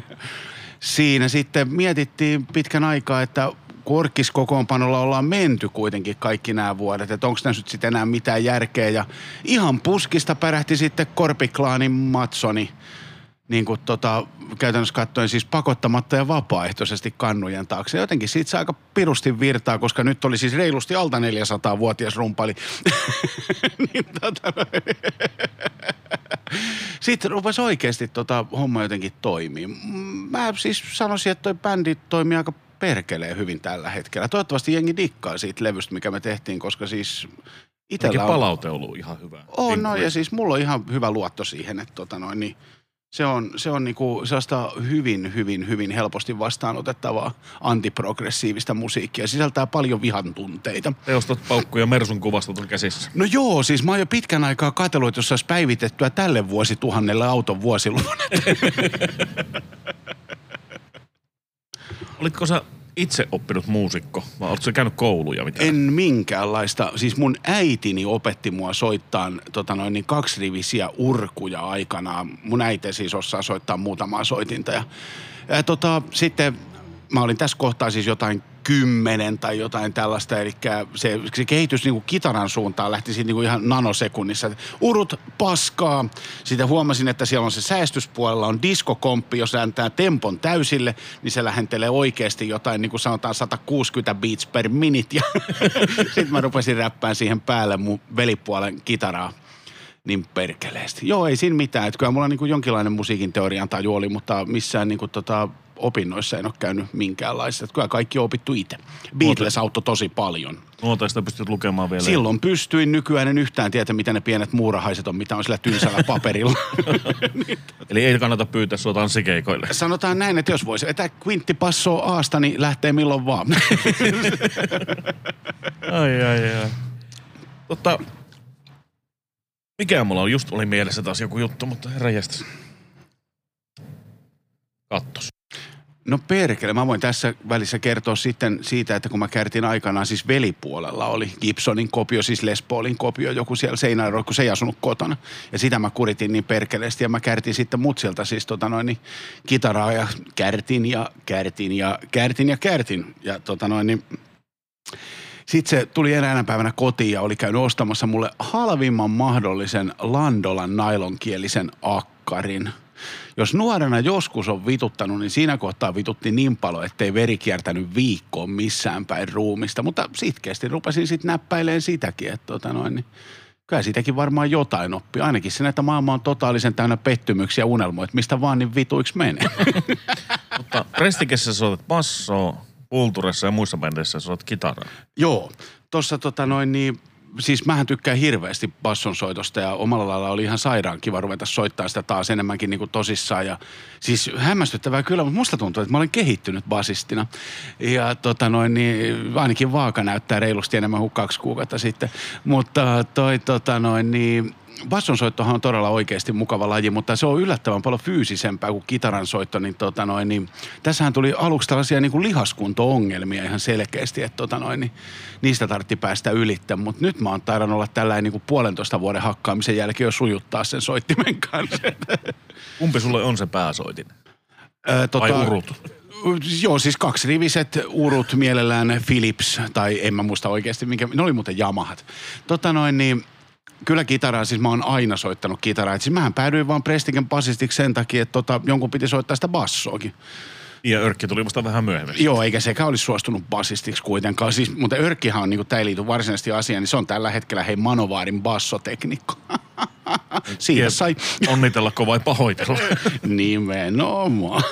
siinä sitten mietittiin pitkän aikaa, että kun orkkiskokoonpanolla ollaan menty kuitenkin kaikki nämä vuodet, että onko tässä nyt sitten enää mitään järkeä. Ja ihan puskista pärähti sitten Korpiklaanin Matsoni, niin kuin tota, käytännössä katsoen siis pakottamatta ja vapaaehtoisesti kannujen taakse. Jotenkin siitä se aika pirusti virtaa, koska nyt oli siis reilusti alta 400-vuotias rumpali. niin, tota, sitten rupesi oikeasti tota homma jotenkin toimii. Mä siis sanoisin, että toi bändi toimii aika perkeleen hyvin tällä hetkellä. Toivottavasti jengi dikkaa siitä levystä, mikä me tehtiin, koska siis itsellä on... palaute ollut ihan hyvä. On, no, Niin, ja siis mulla on ihan hyvä luotto siihen, että tota noin, niin se on, se on niinku sellaista hyvin, hyvin, hyvin helposti vastaanotettavaa antiprogressiivista musiikkia. Sisältää paljon vihan tunteita. Teostot, paukku ja Mersun kuvastot on käsissä. No joo, siis mä oon jo pitkän aikaa katsellut, jos saisi päivitettyä tälle vuosituhannelle auton vuosiluvun. Olitko sä itse oppinut muusikko vai oletko käynyt kouluja mitään? En minkäänlaista. Siis mun äitini opetti mua soittaa tota noin, niin kaksirivisiä urkuja aikanaan. Mun äiti siis osaa soittaa muutamaa soitinta. Ja, ja tota, sitten mä olin tässä kohtaa siis jotain kymmenen tai jotain tällaista. Eli se, se kehitys niin kuin kitaran suuntaan lähti siitä niin kuin ihan nanosekunnissa. Urut paskaa. Sitten huomasin, että siellä on se säästyspuolella on diskokomppi, jos ääntää tempon täysille, niin se lähentelee oikeasti jotain, niin kuin sanotaan 160 beats per minute. Ja sitten mä rupesin räppään siihen päälle mun velipuolen kitaraa niin perkeleesti. Joo, ei siinä mitään. Että kyllä mulla niin kuin jonkinlainen musiikin teorian taju oli, mutta missään niin kuin tota opinnoissa en ole käynyt minkäänlaista. Että Kyllä kaikki on opittu itse. Beatles auttoi tosi paljon. Nuotaista pystyt lukemaan vielä. Silloin pystyin, nykyään en yhtään tiedä, mitä ne pienet muurahaiset on, mitä on sillä tylsällä paperilla. Eli ei kannata pyytää sua tanssikeikoille. Sanotaan näin, että jos voisi vetää Quintti Passoa Aasta, niin lähtee milloin vaan. Ai, ai, ai. Totta, mikä mulla on? Just oli mielessä taas joku juttu, mutta herra jästäs. Kattos. No perkele, mä voin tässä välissä kertoa sitten siitä, että kun mä kärtin aikanaan, siis velipuolella oli Gibsonin kopio, siis Les Paulin kopio, joku siellä seinällä, kun se ei asunut kotona. Ja sitä mä kuritin niin perkeleesti ja mä kärtin sitten mutsilta siis tota noin, niin, kitaraa ja kärtin ja kärtin ja kärtin ja kärtin. Ja tota noin, niin, sitten se tuli eräänä päivänä kotiin ja oli käynyt ostamassa mulle halvimman mahdollisen Landolan nailonkielisen akkarin. Jos nuorena joskus on vituttanut, niin siinä kohtaa vitutti niin paljon, ettei veri kiertänyt viikkoon missään päin ruumista. Mutta sitkeästi rupesin sitten näppäileen sitäkin, että tota noin, niin kyllä siitäkin varmaan jotain oppii. Ainakin sen, että maailma on totaalisen täynnä pettymyksiä ja unelmoja, että mistä vaan niin vituiksi menee. Mutta Prestikessä soitat bassoa, Kulttuurissa ja muissa bändeissä soitat kitaraa. Joo, tuossa tota noin niin, siis mähän tykkään hirveästi basson soitosta ja omalla lailla oli ihan sairaan kiva ruveta soittaa sitä taas enemmänkin niin kuin tosissaan. Ja siis hämmästyttävää kyllä, mutta musta tuntuu, että mä olen kehittynyt basistina. Ja tota noin niin, ainakin vaaka näyttää reilusti enemmän kuin kaksi kuukautta sitten. Mutta toi tota noin niin, bassonsoittohan on todella oikeasti mukava laji, mutta se on yllättävän paljon fyysisempää kuin kitaran soitto. Niin, tota noin, niin tässähän tuli aluksi tällaisia niin kuin lihaskunto-ongelmia ihan selkeästi, että tota noin, niin niistä tartti päästä ylittämään. Mutta nyt mä oon taidan olla tällainen niin kuin puolentoista vuoden hakkaamisen jälkeen jo sujuttaa sen soittimen kanssa. Kumpi sulle on se pääsoitin? Ö, Vai urut? Joo, siis kaksiriviset urut mielellään Philips, tai en mä muista oikeasti, mikä, ne oli muuten Yamahat. Tota noin, niin kyllä kitaraa, siis mä oon aina soittanut kitaraa. Et siis mähän päädyin vaan Prestigen basistiksi sen takia, että tota, jonkun piti soittaa sitä bassoakin. Ja Örkki tuli musta vähän myöhemmin. Joo, eikä sekään olisi suostunut basistiksi kuitenkaan. Siis, mutta Örkkihan on, niin tämä ei liity varsinaisesti asiaan, niin se on tällä hetkellä hei Manovaarin bassoteknikko. Siitä sai Onnitellako vai pahoitella? nimenomaan.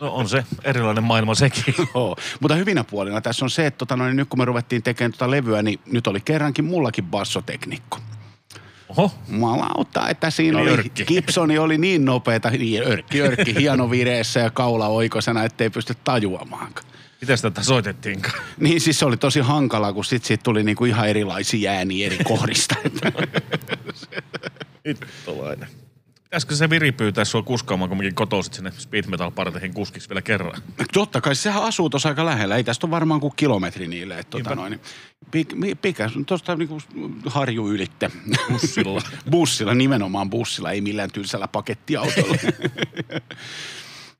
No on se erilainen maailma sekin. Joo. Mutta hyvinä puolina tässä on se, että tota, noin, nyt kun me ruvettiin tekemään tota levyä, niin nyt oli kerrankin mullakin bassoteknikko. Oho, Malauta, että siinä Eli oli, Örkki. Gibsoni oli niin nopeeta, niin örkki, örkki, hieno vireessä ja kaula oikosena, ettei pysty tajuamaankaan. miten tätä soitettiinkaan? Niin siis se oli tosi hankalaa, kun sit siitä tuli niinku ihan erilaisia ääniä eri kohdista. Hittolainen. Pitäisikö se Viri pyytää sua kuskaamaan kumminkin kotoisit sinne speed metal parteihin kuskiksi vielä kerran? Totta kai, sehän asuu tuossa aika lähellä. Ei tästä ole varmaan kuin kilometri niille. Että tota noin, pik, pikä, tuosta niinku harju ylitte. Bussilla. bussilla, nimenomaan bussilla, ei millään tylsällä pakettiautolla.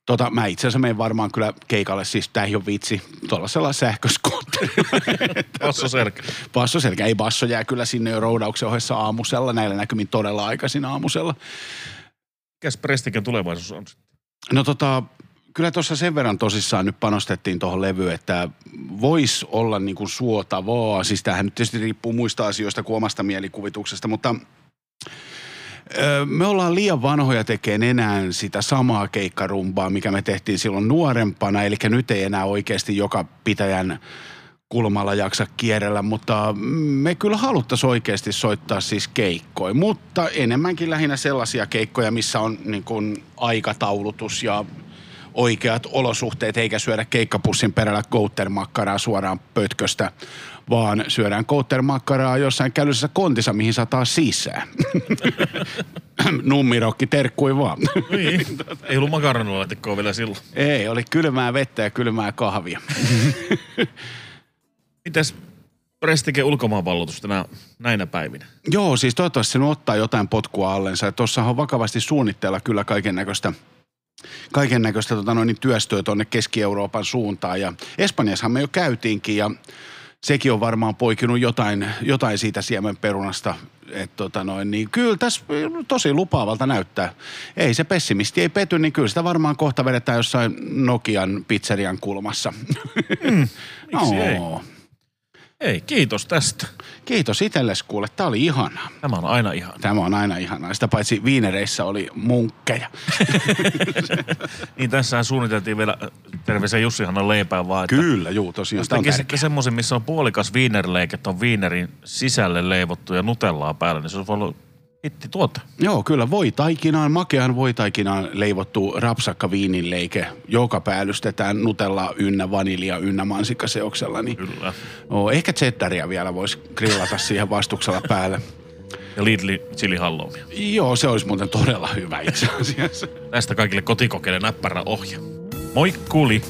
Tota, mä itse asiassa menen varmaan kyllä keikalle, siis tää ei ole vitsi, tuollaisella sähköskootterilla. Basso Serkä. Basso selkä, ei basso jää kyllä sinne jo roudauksen ohessa aamusella, näillä näkymin todella aikaisin aamusella. Mikäs Prestigen tulevaisuus on sitten? No tota, kyllä tuossa sen verran tosissaan nyt panostettiin tuohon levyyn, että voisi olla niin kuin suotavaa. Siis tämähän nyt tietysti riippuu muista asioista kuin omasta mielikuvituksesta, mutta me ollaan liian vanhoja tekemään enää sitä samaa keikkarumpaa, mikä me tehtiin silloin nuorempana. Eli nyt ei enää oikeasti joka pitäjän kulmalla jaksa kierrellä, mutta me kyllä haluttaisiin oikeasti soittaa siis keikkoja, mutta enemmänkin lähinnä sellaisia keikkoja, missä on niin kuin aikataulutus ja oikeat olosuhteet, eikä syödä keikkapussin perällä kouttermakkaraa suoraan pötköstä, vaan syödään kouttermakkaraa jossain kälyisessä kontissa, mihin sataa sisään. Nummirokki, terkkui vaan. Niin. Ei ollut makaronilaatikkoa vielä silloin. Ei, oli kylmää vettä ja kylmää kahvia. Mites Prestigen ulkomaanvalloitus tänä, näinä päivinä? Joo, siis toivottavasti se ottaa jotain potkua allensa. Tuossa on vakavasti suunnitteilla kyllä kaiken näköistä kaiken näköistä tota noin, niin työstöä tuonne Keski-Euroopan suuntaan. Ja Espanjassahan me jo käytiinkin ja sekin on varmaan poikinut jotain, jotain siitä siemenperunasta. Et tota noin, niin kyllä tässä tosi lupaavalta näyttää. Ei se pessimisti ei pety, niin kyllä sitä varmaan kohta vedetään jossain Nokian pizzerian kulmassa. Mm, miksi ei? Ei, kiitos tästä. Kiitos itsellesi kuule, tää oli ihanaa. Tämä on aina ihan. Tämä on aina ihanaa. Sitä paitsi viinereissä oli munkkeja. Niin tässähän suunniteltiin vielä, terveisiä Jussi Hanna leipää vaan, Kyllä, juu, tosiaan. jos on tekisitte tärkeää. semmoisen, missä on puolikas viinerleike, että on viinerin sisälle leivottu ja nutellaa päällä, niin se olisi ollut hitti tuote. Joo, kyllä voi taikinaan, makean voi taikinaan leivottu rapsakka viininleike, joka päällystetään nutella ynnä vanilja ynnä mansikkaseoksella. Niin, Kyllä. oo, ehkä cheddaria vielä voisi grillata siihen vastuksella päälle. Ja Lidli chili halloumia. Joo, se olisi muuten todella hyvä itse asiassa. Tästä kaikille kotikokeille näppärä ohje. Moi kuli.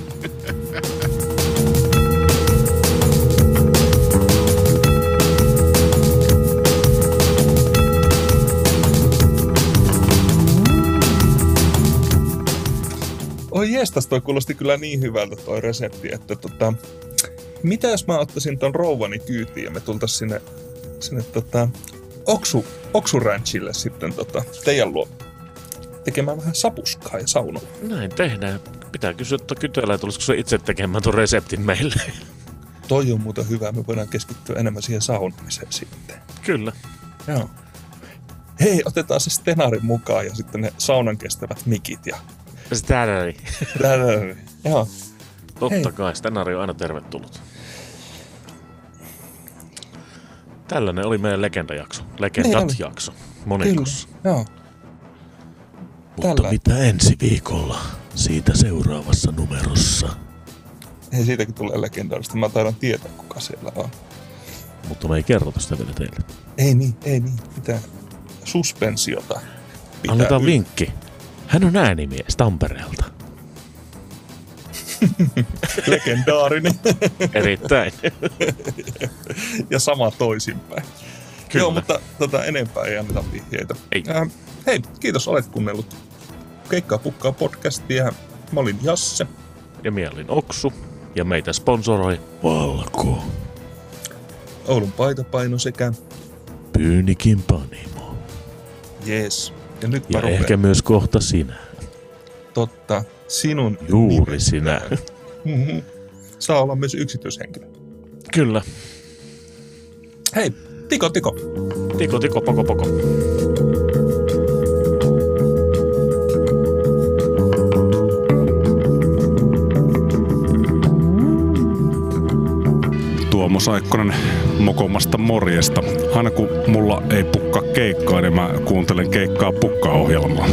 Jestas, toi kuulosti kyllä niin hyvältä toi resepti, että tota, mitä jos mä ottaisin ton rouvani kyytiin ja me tultais sinne, sinne tota, Oksu, Oksu Ranchille sitten tota, teidän luo tekemään vähän sapuskaa ja saunaa. Näin tehdään. Pitää kysyä tuota kytöllä, että olisiko se itse tekemään tuon reseptin meille. Toi on muuten hyvä, me voidaan keskittyä enemmän siihen saunamiseen sitten. Kyllä. Joo. Hei, otetaan se stenaari mukaan ja sitten ne saunan kestävät mikit ja... Stänari. Joo. Totta Hei. kai, Stänari on aina tervetullut. Tällainen oli meidän legendajakso. Niin Legendat-jakso. Monikossa. Kyllä. Joo. Mutta Tällä. mitä ensi viikolla? Siitä seuraavassa numerossa. Hei, siitäkin tulee legendaarista. Mä taidan tietää, kuka siellä on. Mutta me ei kerrota sitä vielä teille. Ei niin, ei niin. Mitä suspensiota pitää Annetaan yl- vinkki. Hän on äänimies Tampereelta. Legendaarinen. Erittäin. ja sama toisinpäin. Kyllä. Joo, mutta tota, enempää ei anneta vihjeitä. Ei. Äh, hei, kiitos, olet kuunnellut Keikkaa pukkaa podcastia. Mä olin Jasse. Ja mielin Oksu. Ja meitä sponsoroi Valko. Oulun paitapaino sekä Pyynikin panimo. jees. Ja nyt ja rupean ehkä myös kohta sinä. totta sinun Juuri nimesi. sinä. Mhm. Saa olla myös yksityishenkilö. Kyllä. Hei, tiko tiko. Tiko, tiko, poko, poko. Tuomo Saikkonen Mokomasta morjesta. Aina kun mulla ei pukka keikkaa, niin mä kuuntelen keikkaa pukka-ohjelmaa.